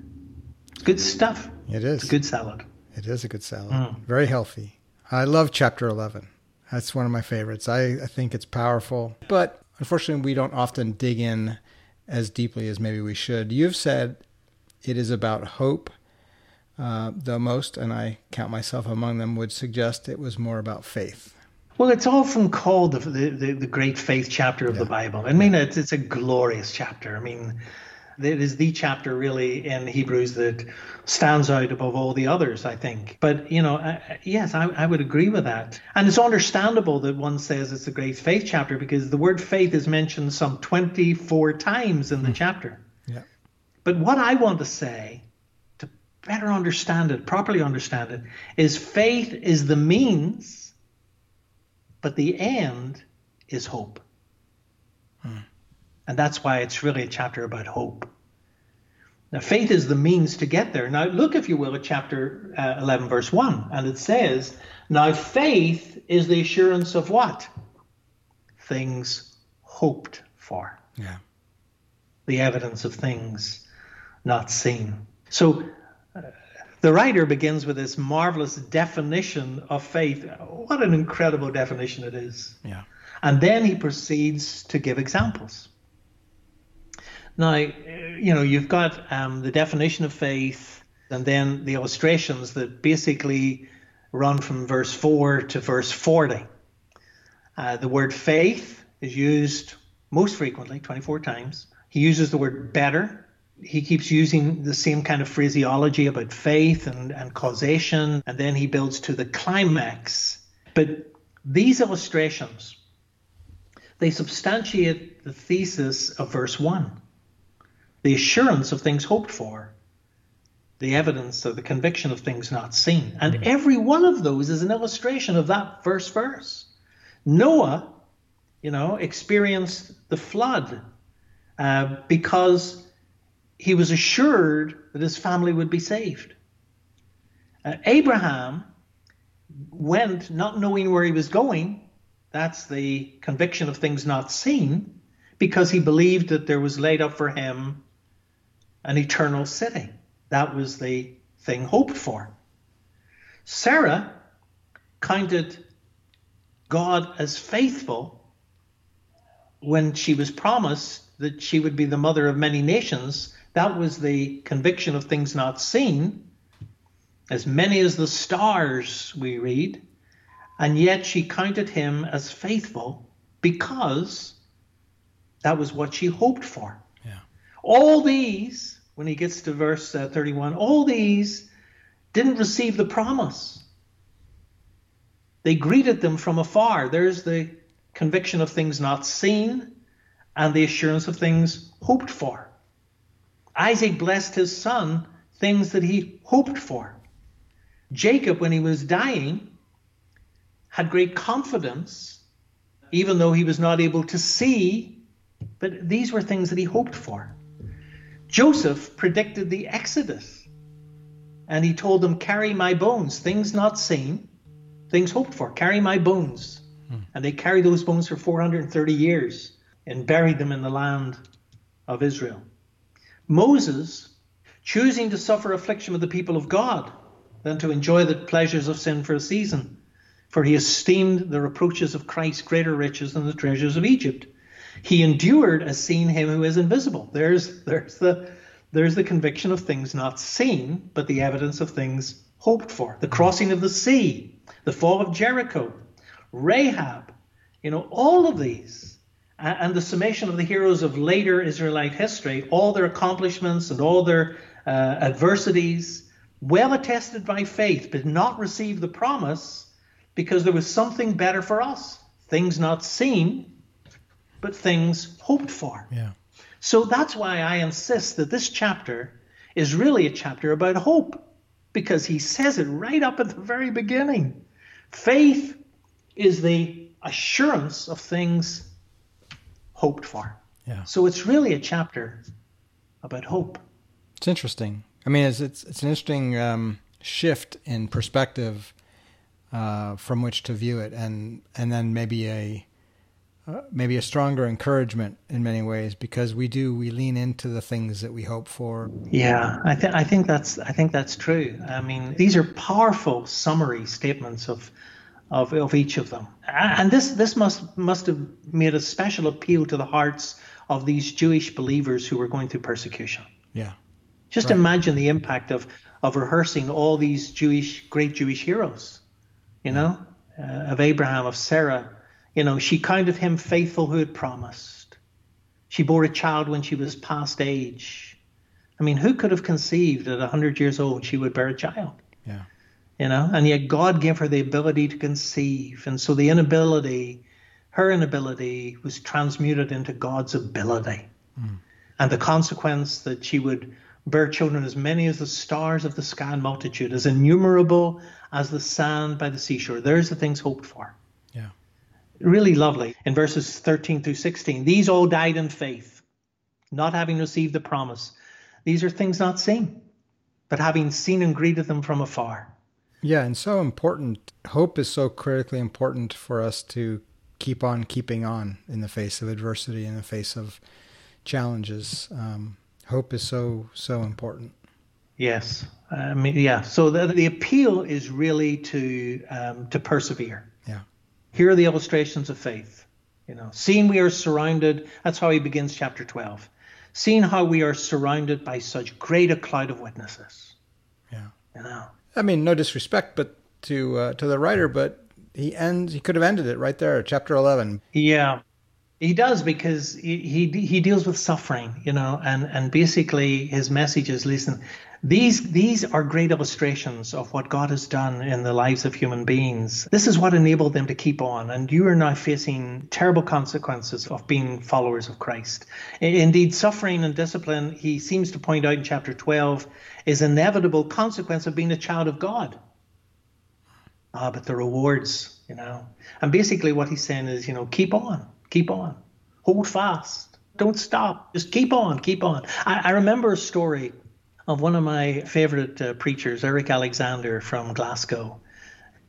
Good stuff. It is. It's a good salad. It is a good salad. Mm. Very healthy. I love chapter 11. That's one of my favorites. I, I think it's powerful. But unfortunately, we don't often dig in as deeply as maybe we should. You've said it is about hope. Uh, the most, and I count myself among them, would suggest it was more about faith. Well, it's often called the, the, the great faith chapter of yeah. the Bible. I mean, it's, it's a glorious chapter. I mean, it is the chapter really in Hebrews that stands out above all the others, I think. But, you know, uh, yes, I, I would agree with that. And it's understandable that one says it's the great faith chapter because the word faith is mentioned some 24 times in the mm. chapter. Yeah. But what I want to say to better understand it, properly understand it, is faith is the means, but the end is hope. Hmm. And that's why it's really a chapter about hope. Now, faith is the means to get there. Now, look, if you will, at chapter uh, 11, verse 1, and it says, Now faith is the assurance of what? Things hoped for. Yeah. The evidence of things not seen. So, the writer begins with this marvelous definition of faith. What an incredible definition it is. Yeah. And then he proceeds to give examples. Now, you know, you've got um, the definition of faith and then the illustrations that basically run from verse 4 to verse 40. Uh, the word faith is used most frequently, 24 times. He uses the word better. He keeps using the same kind of phraseology about faith and, and causation, and then he builds to the climax. But these illustrations, they substantiate the thesis of verse 1 the assurance of things hoped for, the evidence of the conviction of things not seen. And mm-hmm. every one of those is an illustration of that first verse. Noah, you know, experienced the flood uh, because he was assured that his family would be saved. Uh, Abraham went not knowing where he was going. That's the conviction of things not seen because he believed that there was laid up for him an eternal city. That was the thing hoped for. Sarah counted God as faithful when she was promised that she would be the mother of many nations. That was the conviction of things not seen. As many as the stars, we read. And yet she counted him as faithful because that was what she hoped for. Yeah. All these when he gets to verse uh, 31. All these didn't receive the promise. They greeted them from afar. There's the conviction of things not seen and the assurance of things hoped for. Isaac blessed his son, things that he hoped for. Jacob, when he was dying, had great confidence, even though he was not able to see, but these were things that he hoped for. Joseph predicted the Exodus. And he told them, Carry my bones, things not seen, things hoped for, carry my bones. Hmm. And they carried those bones for 430 years and buried them in the land of Israel. Moses, choosing to suffer affliction with the people of God than to enjoy the pleasures of sin for a season, for he esteemed the reproaches of Christ greater riches than the treasures of Egypt. He endured as seeing him who is invisible. There's there's the there's the conviction of things not seen, but the evidence of things hoped for. The crossing of the sea, the fall of Jericho, Rahab, you know, all of these and the summation of the heroes of later Israelite history, all their accomplishments and all their uh, adversities, well attested by faith, but not receive the promise because there was something better for us. Things not seen, but things hoped for. Yeah. So that's why I insist that this chapter is really a chapter about hope, because he says it right up at the very beginning. Faith is the assurance of things hoped for. Yeah. So it's really a chapter about hope. It's interesting. I mean, it's it's, it's an interesting um, shift in perspective uh, from which to view it, and and then maybe a uh, maybe a stronger encouragement in many ways because we do we lean into the things that we hope for. Yeah, I think I think that's I think that's true. I mean, these are powerful summary statements of of, of each of them. And this, this must, must have made a special appeal to the hearts of these Jewish believers who were going through persecution. Yeah. Just right. imagine the impact of, of rehearsing all these Jewish, great Jewish heroes, you know, uh, of Abraham, of Sarah. You know, she counted him faithful who had promised. She bore a child when she was past age. I mean, who could have conceived at 100 years old she would bear a child? Yeah you know, and yet God gave her the ability to conceive. And so the inability, her inability, was transmuted into God's ability. Mm. And the consequence that she would bear children as many as the stars of the sky and multitude, as innumerable as the sand by the seashore. There's the things hoped for. Yeah. Really lovely. In verses 13 through 16, these all died in faith, not having received the promise. These are things not seen, but having seen and greeted them from afar yeah, and so important. Hope is so critically important for us to keep on keeping on in the face of adversity, in the face of challenges. Um, hope is so so important. Yes, I mean, yeah. So the, the appeal is really to um, to persevere. Yeah. Here are the illustrations of faith. You know, seeing we are surrounded. That's how he begins chapter twelve. Seeing how we are surrounded by such great a cloud of witnesses. Yeah. You know, I mean, no disrespect, but to uh, to the writer, but he ends. He could have ended it right there, chapter eleven. Yeah, he does because he, he he deals with suffering, you know, and and basically his message is listen. These these are great illustrations of what God has done in the lives of human beings. This is what enabled them to keep on, and you are now facing terrible consequences of being followers of Christ. Indeed, suffering and discipline, he seems to point out in chapter 12, is inevitable consequence of being a child of God. Ah, but the rewards, you know. And basically what he's saying is, you know, keep on, keep on, hold fast, don't stop, just keep on, keep on. I, I remember a story of one of my favorite uh, preachers, Eric Alexander from Glasgow.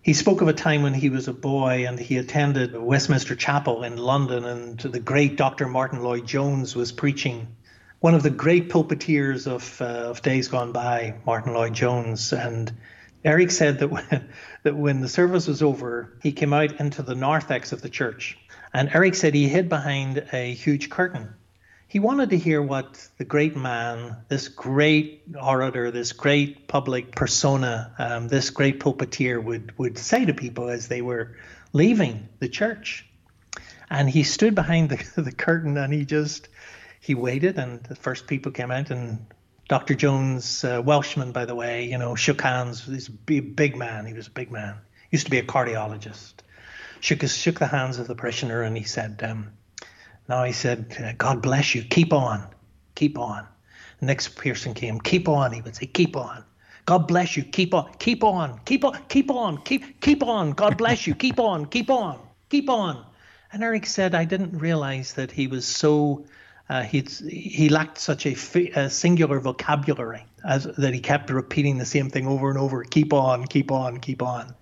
He spoke of a time when he was a boy and he attended Westminster Chapel in London, and the great Dr. Martyn Lloyd-Jones was preaching one of the great pulpiteers of, uh, of days gone by, Martyn Lloyd-Jones. And Eric said that when, that when the service was over, he came out into the narthex of the church. And Eric said he hid behind a huge curtain. He wanted to hear what the great man, this great orator, this great public persona, um, this great pulpiteer would, would say to people as they were leaving the church. And he stood behind the, the curtain and he just he waited, and the first people came out, and Dr. Jones, uh, Welshman, by the way, you know, shook hands. He's a big, man. He was a big man. Used to be a cardiologist. Shook his, shook the hands of the parishioner, and he said, um, "Now he said, God bless you. Keep on, keep on." The next person came, "Keep on." He would say, "Keep on." God bless you. Keep on. Keep on. Keep on. Keep on. Keep keep on. God bless you. Keep on. Keep on. Keep on. And Eric said, I didn't realize that he was so uh, he lacked such a, a, singular vocabulary as that he kept repeating the same thing over and over keep on keep on keep on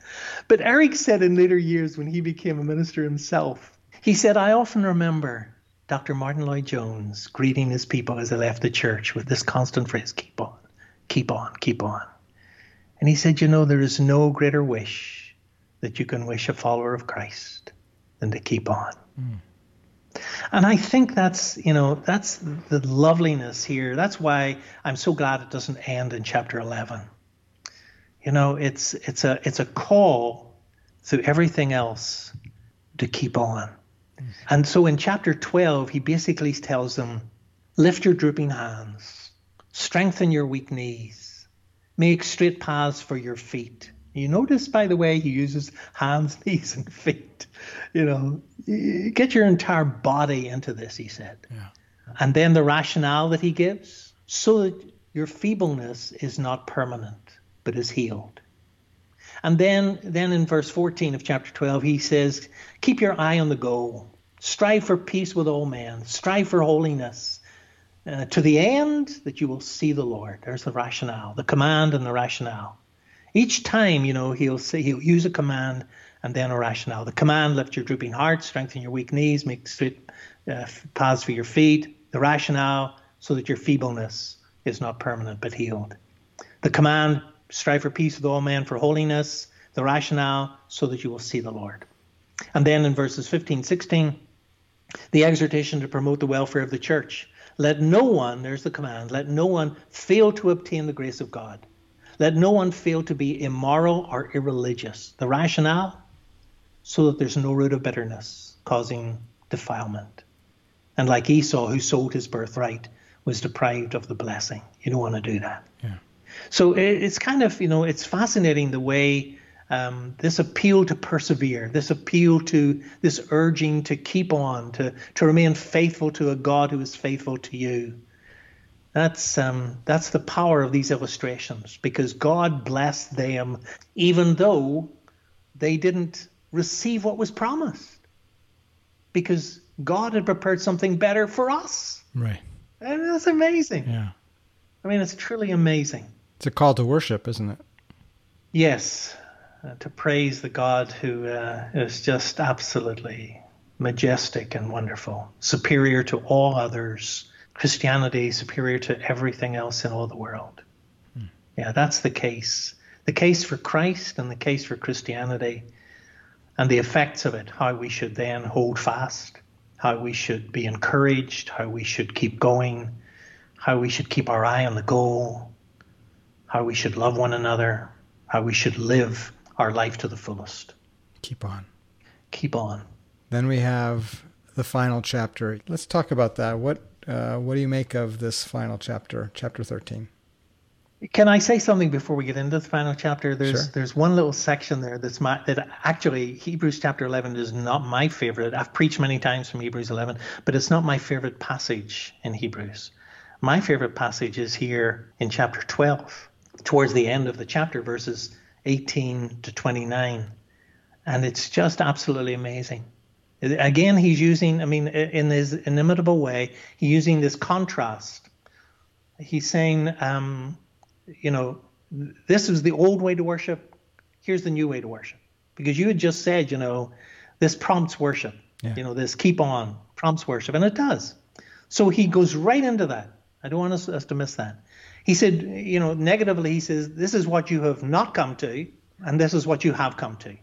but eric said in later years when he became a minister himself he said i often remember Dr. Martyn Lloyd-Jones greeting his people as they left the church with this constant phrase keep on, keep on, keep on. And he said, You know, there is no greater wish that you can wish a follower of Christ than to keep on. Mm. And I think that's, you know, that's the loveliness here. That's why I'm so glad it doesn't end in chapter 11. You know, it's it's a it's a call through everything else to keep on. And so in chapter 12, he basically tells them lift your drooping hands, strengthen your weak knees, make straight paths for your feet. You notice, by the way, he uses hands, knees, and feet. You know, get your entire body into this, he said. Yeah. And then the rationale that he gives so that your feebleness is not permanent, but is healed. And then, then in verse 14 of chapter 12, he says, Keep your eye on the goal. Strive for peace with all men. Strive for holiness. Uh, to the end that you will see the Lord. There's the rationale, the command and the rationale. Each time, you know, he'll say he'll use a command and then a rationale. The command: lift your drooping heart, strengthen your weak knees, make straight uh, paths for your feet. The rationale: so that your feebleness is not permanent but healed. The command: strive for peace with all men, for holiness. The rationale: so that you will see the Lord. And then in verses 15, 16, the exhortation to promote the welfare of the church. Let no one, there's the command, let no one fail to obtain the grace of God. Let no one fail to be immoral or irreligious. The rationale? So that there's no root of bitterness causing defilement. And like Esau, who sold his birthright, was deprived of the blessing. You don't want to do that. Yeah. So it's kind of, you know, it's fascinating the way um, this appeal to persevere, this appeal to this urging to keep on, to, to remain faithful to a God who is faithful to you. That's um, that's the power of these illustrations because God blessed them even though they didn't receive what was promised. Because God had prepared something better for us. Right. And that's amazing. Yeah. I mean, it's truly amazing. It's a call to worship, isn't it? Yes, uh, to praise the God who uh, is just absolutely majestic and wonderful, superior to all others. Christianity superior to everything else in all the world. Hmm. Yeah, that's the case. The case for Christ and the case for Christianity and the effects of it, how we should then hold fast, how we should be encouraged, how we should keep going, how we should keep our eye on the goal, how we should love one another, how we should live our life to the fullest. Keep on. Keep on. Then we have the final chapter. Let's talk about that. What uh, what do you make of this final chapter, chapter thirteen? Can I say something before we get into the final chapter? There's sure. there's one little section there that's my that actually Hebrews chapter 11 is not my favorite. I've preached many times from Hebrews 11, but it's not my favorite passage in Hebrews. My favorite passage is here in chapter 12, towards the end of the chapter, verses 18 to 29. And it's just absolutely amazing. Again, he's using, I mean, in his inimitable way, he's using this contrast. He's saying, um, you know, this is the old way to worship. Here's the new way to worship. Because you had just said, you know, this prompts worship. Yeah. You know, this keep on prompts worship, and it does. So he goes right into that. I don't want us, us to miss that. He said, you know, negatively, he says, this is what you have not come to, and this is what you have come to.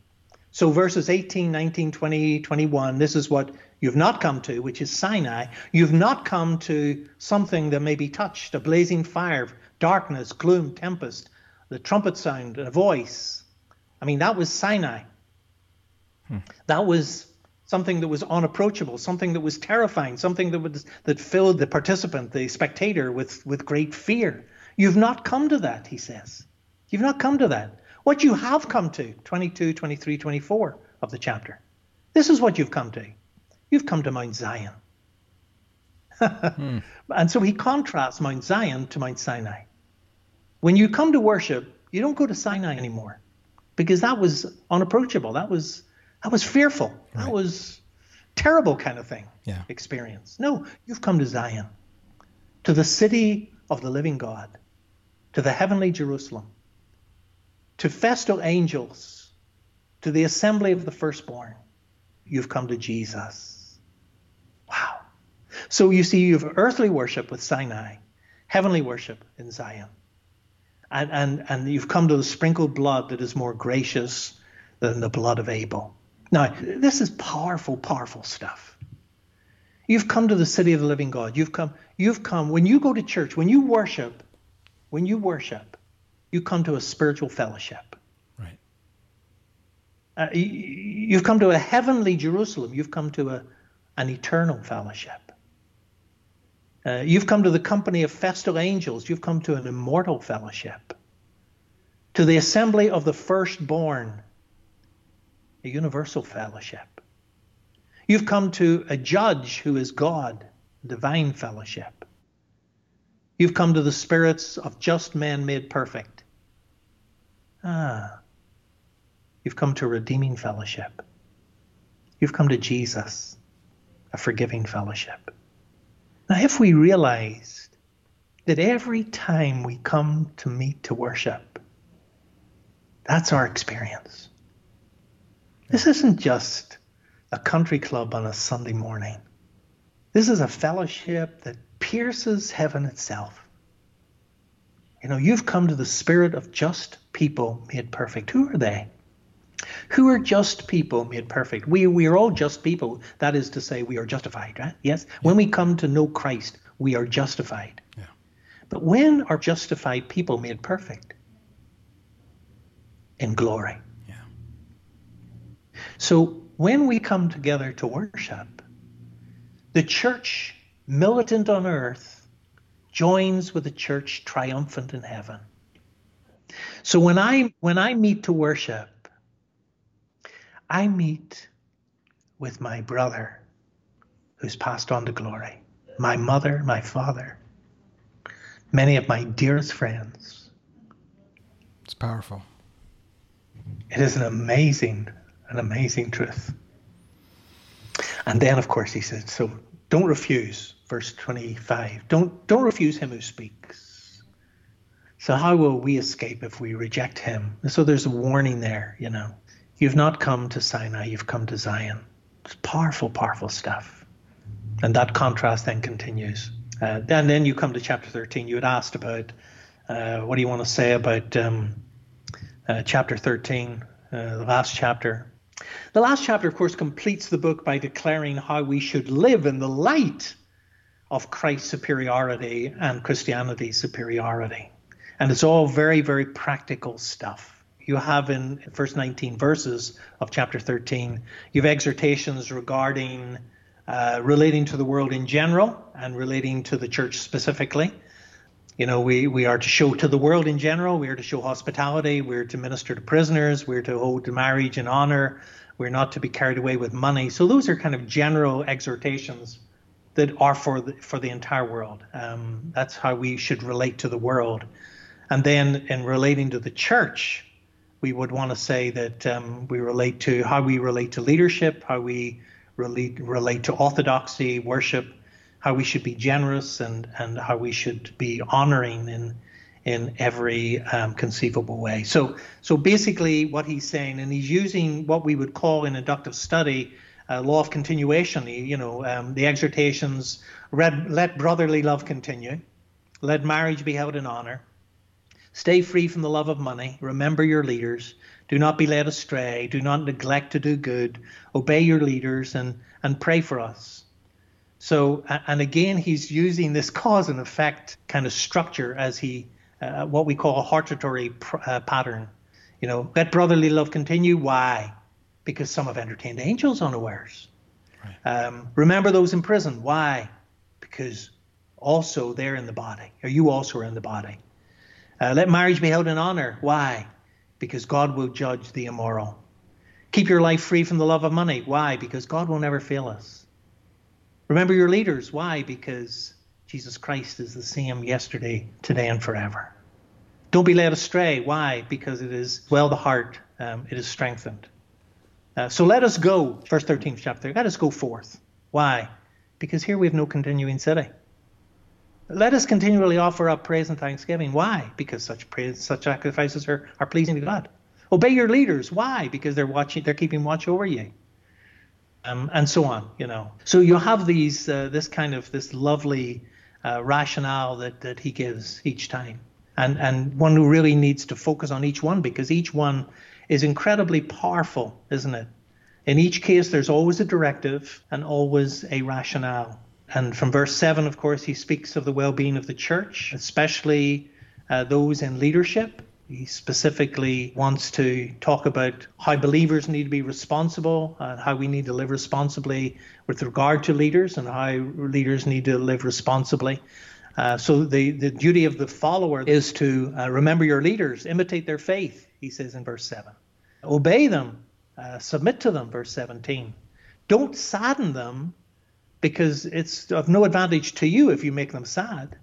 So verses 18, 19, 20, 21, this is what you've not come to, which is Sinai. You've not come to something that may be touched, a blazing fire, darkness, gloom, tempest, the trumpet sound, a voice. I mean, that was Sinai. Hmm. That was something that was unapproachable, something that was terrifying, something that was that filled the participant, the spectator, with, with great fear. You've not come to that, he says. You've not come to that. What you have come to, 22, 23, 24 of the chapter. This is what you've come to. You've come to Mount Zion. hmm. And so he contrasts Mount Zion to Mount Sinai. When you come to worship, you don't go to Sinai anymore because that was unapproachable. That was that was fearful. Right. That was terrible kind of thing. Yeah. Experience. No, you've come to Zion, to the city of the living God to the heavenly Jerusalem, to festal angels, to the assembly of the firstborn. You've come to Jesus. Wow. So you see, you have earthly worship with Sinai, heavenly worship in Zion. And, and, and you've come to the sprinkled blood that is more gracious than the blood of Abel. Now, this is powerful, powerful stuff. You've come to the city of the living God. You've come, you've come, when you go to church, when you worship, when you worship, you come to a spiritual fellowship. Right. Uh, you, have come to a heavenly Jerusalem. You've come to a, an eternal fellowship. Uh, you've come to the company of festal angels. You've come to an immortal fellowship. To the assembly of the firstborn, a universal fellowship. You've come to a judge who is God, divine fellowship. You've come to the spirits of just men made perfect. Ah, you've come to redeeming fellowship. You've come to Jesus, a forgiving fellowship. Now, if we realized that every time we come to meet to worship, that's our experience. This isn't just a country club on a Sunday morning. This is a fellowship that pierces heaven itself. You know, you've come to the spirit of just people made perfect. Who are they? Who are just people made perfect? We, we are all just people. That is to say, we are justified, right? Yes? Yeah. When we come to know Christ, we are justified. Yeah. But when are justified people made perfect? In glory. Yeah. So when we come together to worship, the church militant on earth joins with the church triumphant in heaven. So when I when I meet to worship, I meet with my brother who's passed on to glory, my mother, my father, many of my dearest friends. It's powerful. It is an amazing an amazing truth. And then, of course, he said, so don't refuse, verse 25. Don't, don't refuse him who speaks. So, how will we escape if we reject him? So, there's a warning there, you know. You've not come to Sinai, you've come to Zion. It's powerful, powerful stuff. And that contrast then continues. Uh, and then you come to chapter 13. You had asked about uh, what do you want to say about um, uh, chapter 13, uh, the last chapter. The last chapter, of course, completes the book by declaring how we should live in the light of Christ's superiority and Christianity's superiority. And it's all very, very practical stuff. You have in the first 19 verses of chapter 13, you have exhortations regarding uh, relating to the world in general and relating to the church specifically. You know, we, we are to show to the world in general, we are to show hospitality, we're to minister to prisoners, we're to hold marriage in honor, we're not to be carried away with money. So those are kind of general exhortations that are for the, for the entire world. Um, that's how we should relate to the world. And then in relating to the church, we would want to say that um, we relate to how we relate to leadership, how we relate relate to orthodoxy, worship, how we should be generous and, and how we should be honoring in in every um, conceivable way. So so basically what he's saying, and he's using what we would call in inductive study uh, law of continuation. You know um, the exhortations: read, let brotherly love continue, let marriage be held in honor, stay free from the love of money, remember your leaders. Do not be led astray. Do not neglect to do good. Obey your leaders and, and pray for us so, and again, he's using this cause and effect kind of structure as he, uh, what we call a hortatory pr- uh, pattern. You know, let brotherly love continue. Why? Because some have entertained angels unawares. Right. Um, remember those in prison. Why? Because also they're in the body, or you also are in the body. Uh, let marriage be held in honor. Why? Because God will judge the immoral. Keep your life free from the love of money. Why? Because God will never fail us. Remember your leaders. Why? Because Jesus Christ is the same yesterday, today, and forever. Don't be led astray. Why? Because it is well the heart, um, it is strengthened. Uh, so let us go, verse 13 chapter, let us go forth. Why? Because here we have no continuing city. Let us continually offer up praise and thanksgiving. Why? Because such praise, such sacrifices are, are pleasing to God. Obey your leaders. Why? Because they're watching, they're keeping watch over you. Um, and so on. You know, so you have these uh, this kind of this lovely uh, rationale that that he gives each time, and and one who really needs to focus on each one because each one is incredibly powerful, isn't it? In each case, there's always a directive and always a rationale. And from verse 7, of course, he speaks of the well being of the church, especially uh, those in leadership. He specifically wants to talk about how believers need to be responsible and how we need to live responsibly with regard to leaders and how leaders need to live responsibly. Uh, so the, the duty of the follower is to uh, remember your leaders, imitate their faith, he says in verse 7. Obey them, uh, submit to them, verse 17. Don't sadden them because it's of no advantage to you if you make them sad.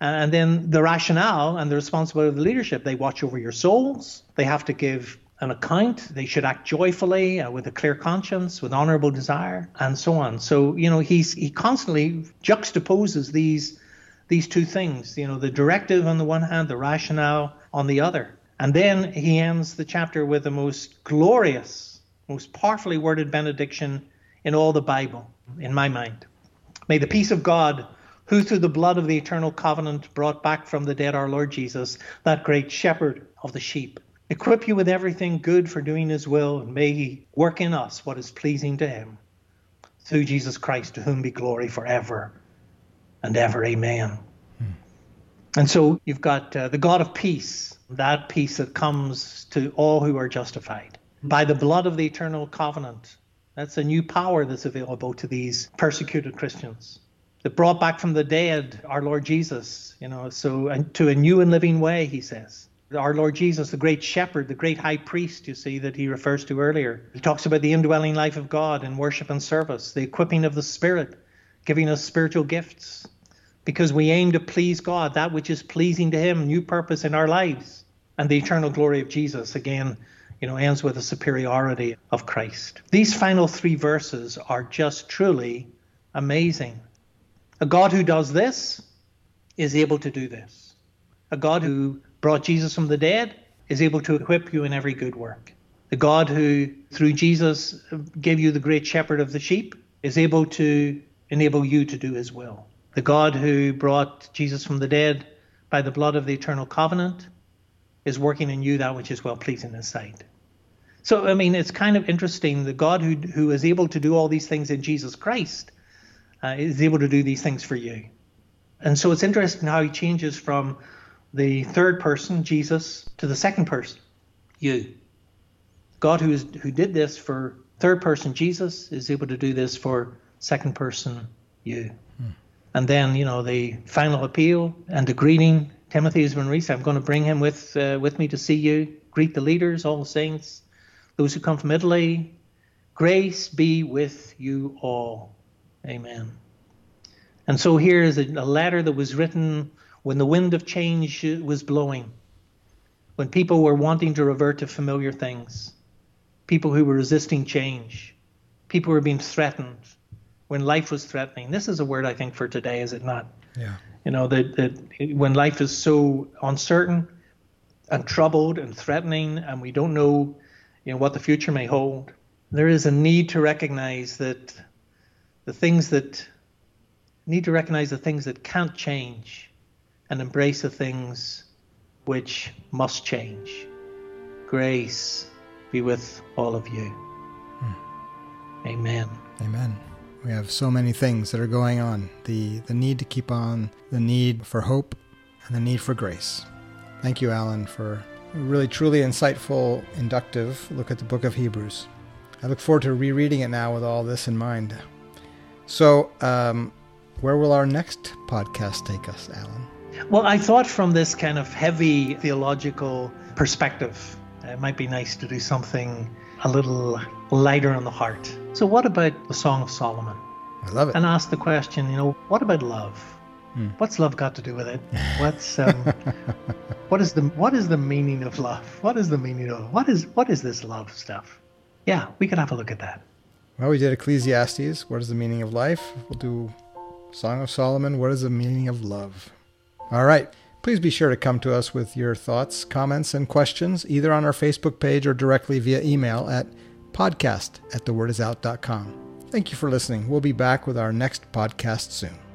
And then the rationale and the responsibility of the leadership they watch over your souls, they have to give an account, they should act joyfully uh, with a clear conscience, with honorable desire, and so on. So, you know, he's, he constantly juxtaposes these, these two things, you know, the directive on the one hand, the rationale on the other. And then he ends the chapter with the most glorious, most powerfully worded benediction in all the Bible, in my mind. May the peace of God, who through the blood of the eternal covenant brought back from the dead our Lord Jesus, that great shepherd of the sheep, equip you with everything good for doing his will, and may he work in us what is pleasing to him. Through Jesus Christ, to whom be glory forever and ever. Amen. Hmm. And so you've got uh, the God of peace that peace that comes to all who are justified by the blood of the eternal covenant. That's a new power that's available to these persecuted Christians. That brought back from the dead our Lord Jesus, you know, so and to a new and living way, he says. Our Lord Jesus, the great shepherd, the great high priest, you see, that he refers to earlier. He talks about the indwelling life of God in worship and service, the equipping of the Spirit, giving us spiritual gifts, because we aim to please God, that which is pleasing to Him, new purpose in our lives. And the eternal glory of Jesus, again, you know, ends with the superiority of Christ. These final three verses are just truly amazing. A God who does this is able to do this. A God who brought Jesus from the dead is able to equip you in every good work. The God who, through Jesus, gave you the great shepherd of the sheep is able to enable you to do his will the God who brought Jesus from the dead by the blood of the eternal covenant is working in you that which is well pleasing in his sight. So, I mean, it's kind of interesting. The God who, who is able to do all these things in Jesus Christ uh, is able to do these things for you. And so it's interesting how he changes from the third person, Jesus, to the second person, you. God who, is, who did this for third person, Jesus, is able to do this for second person, you. Hmm. And then, you know, the final appeal and the greeting. Timothy has been released. I'm going to bring him with uh, with me to see you. Greet the leaders, all the saints, those who come from Italy. Grace be with you all. Amen. And so here is a, a letter that was written when the wind of change was blowing, when people were wanting to revert to familiar things, people who were resisting change, people who were being threatened, when life was threatening. This is a word I think for today, is it not? Yeah. You know that that when life is so uncertain and troubled and threatening, and we don't know, you know, what the future may hold, there is a need to recognize that the things that need to recognize the things that can't change and embrace the things which must change. Grace be with all of you. Hmm. Amen. Amen. We have so many things that are going on the, the need to keep on, the need for hope, and the need for grace. Thank you, Alan, for a really truly insightful, inductive look at the book of Hebrews. I look forward to rereading it now with all this in mind. So, um, where will our next podcast take us, Alan? Well, I thought from this kind of heavy theological perspective, it might be nice to do something a little lighter on the heart. So, what about the Song of Solomon? I love it. And ask the question, you know, what about love? Hmm. What's love got to do with it? What's um, what is the what is the meaning of love? What is the meaning of what is what is this love stuff? Yeah, we could have a look at that. Well, we did Ecclesiastes. What is the meaning of life? We'll do Song of Solomon. What is the meaning of love? All right. Please be sure to come to us with your thoughts, comments, and questions either on our Facebook page or directly via email at podcast at thewordisout.com. Thank you for listening. We'll be back with our next podcast soon.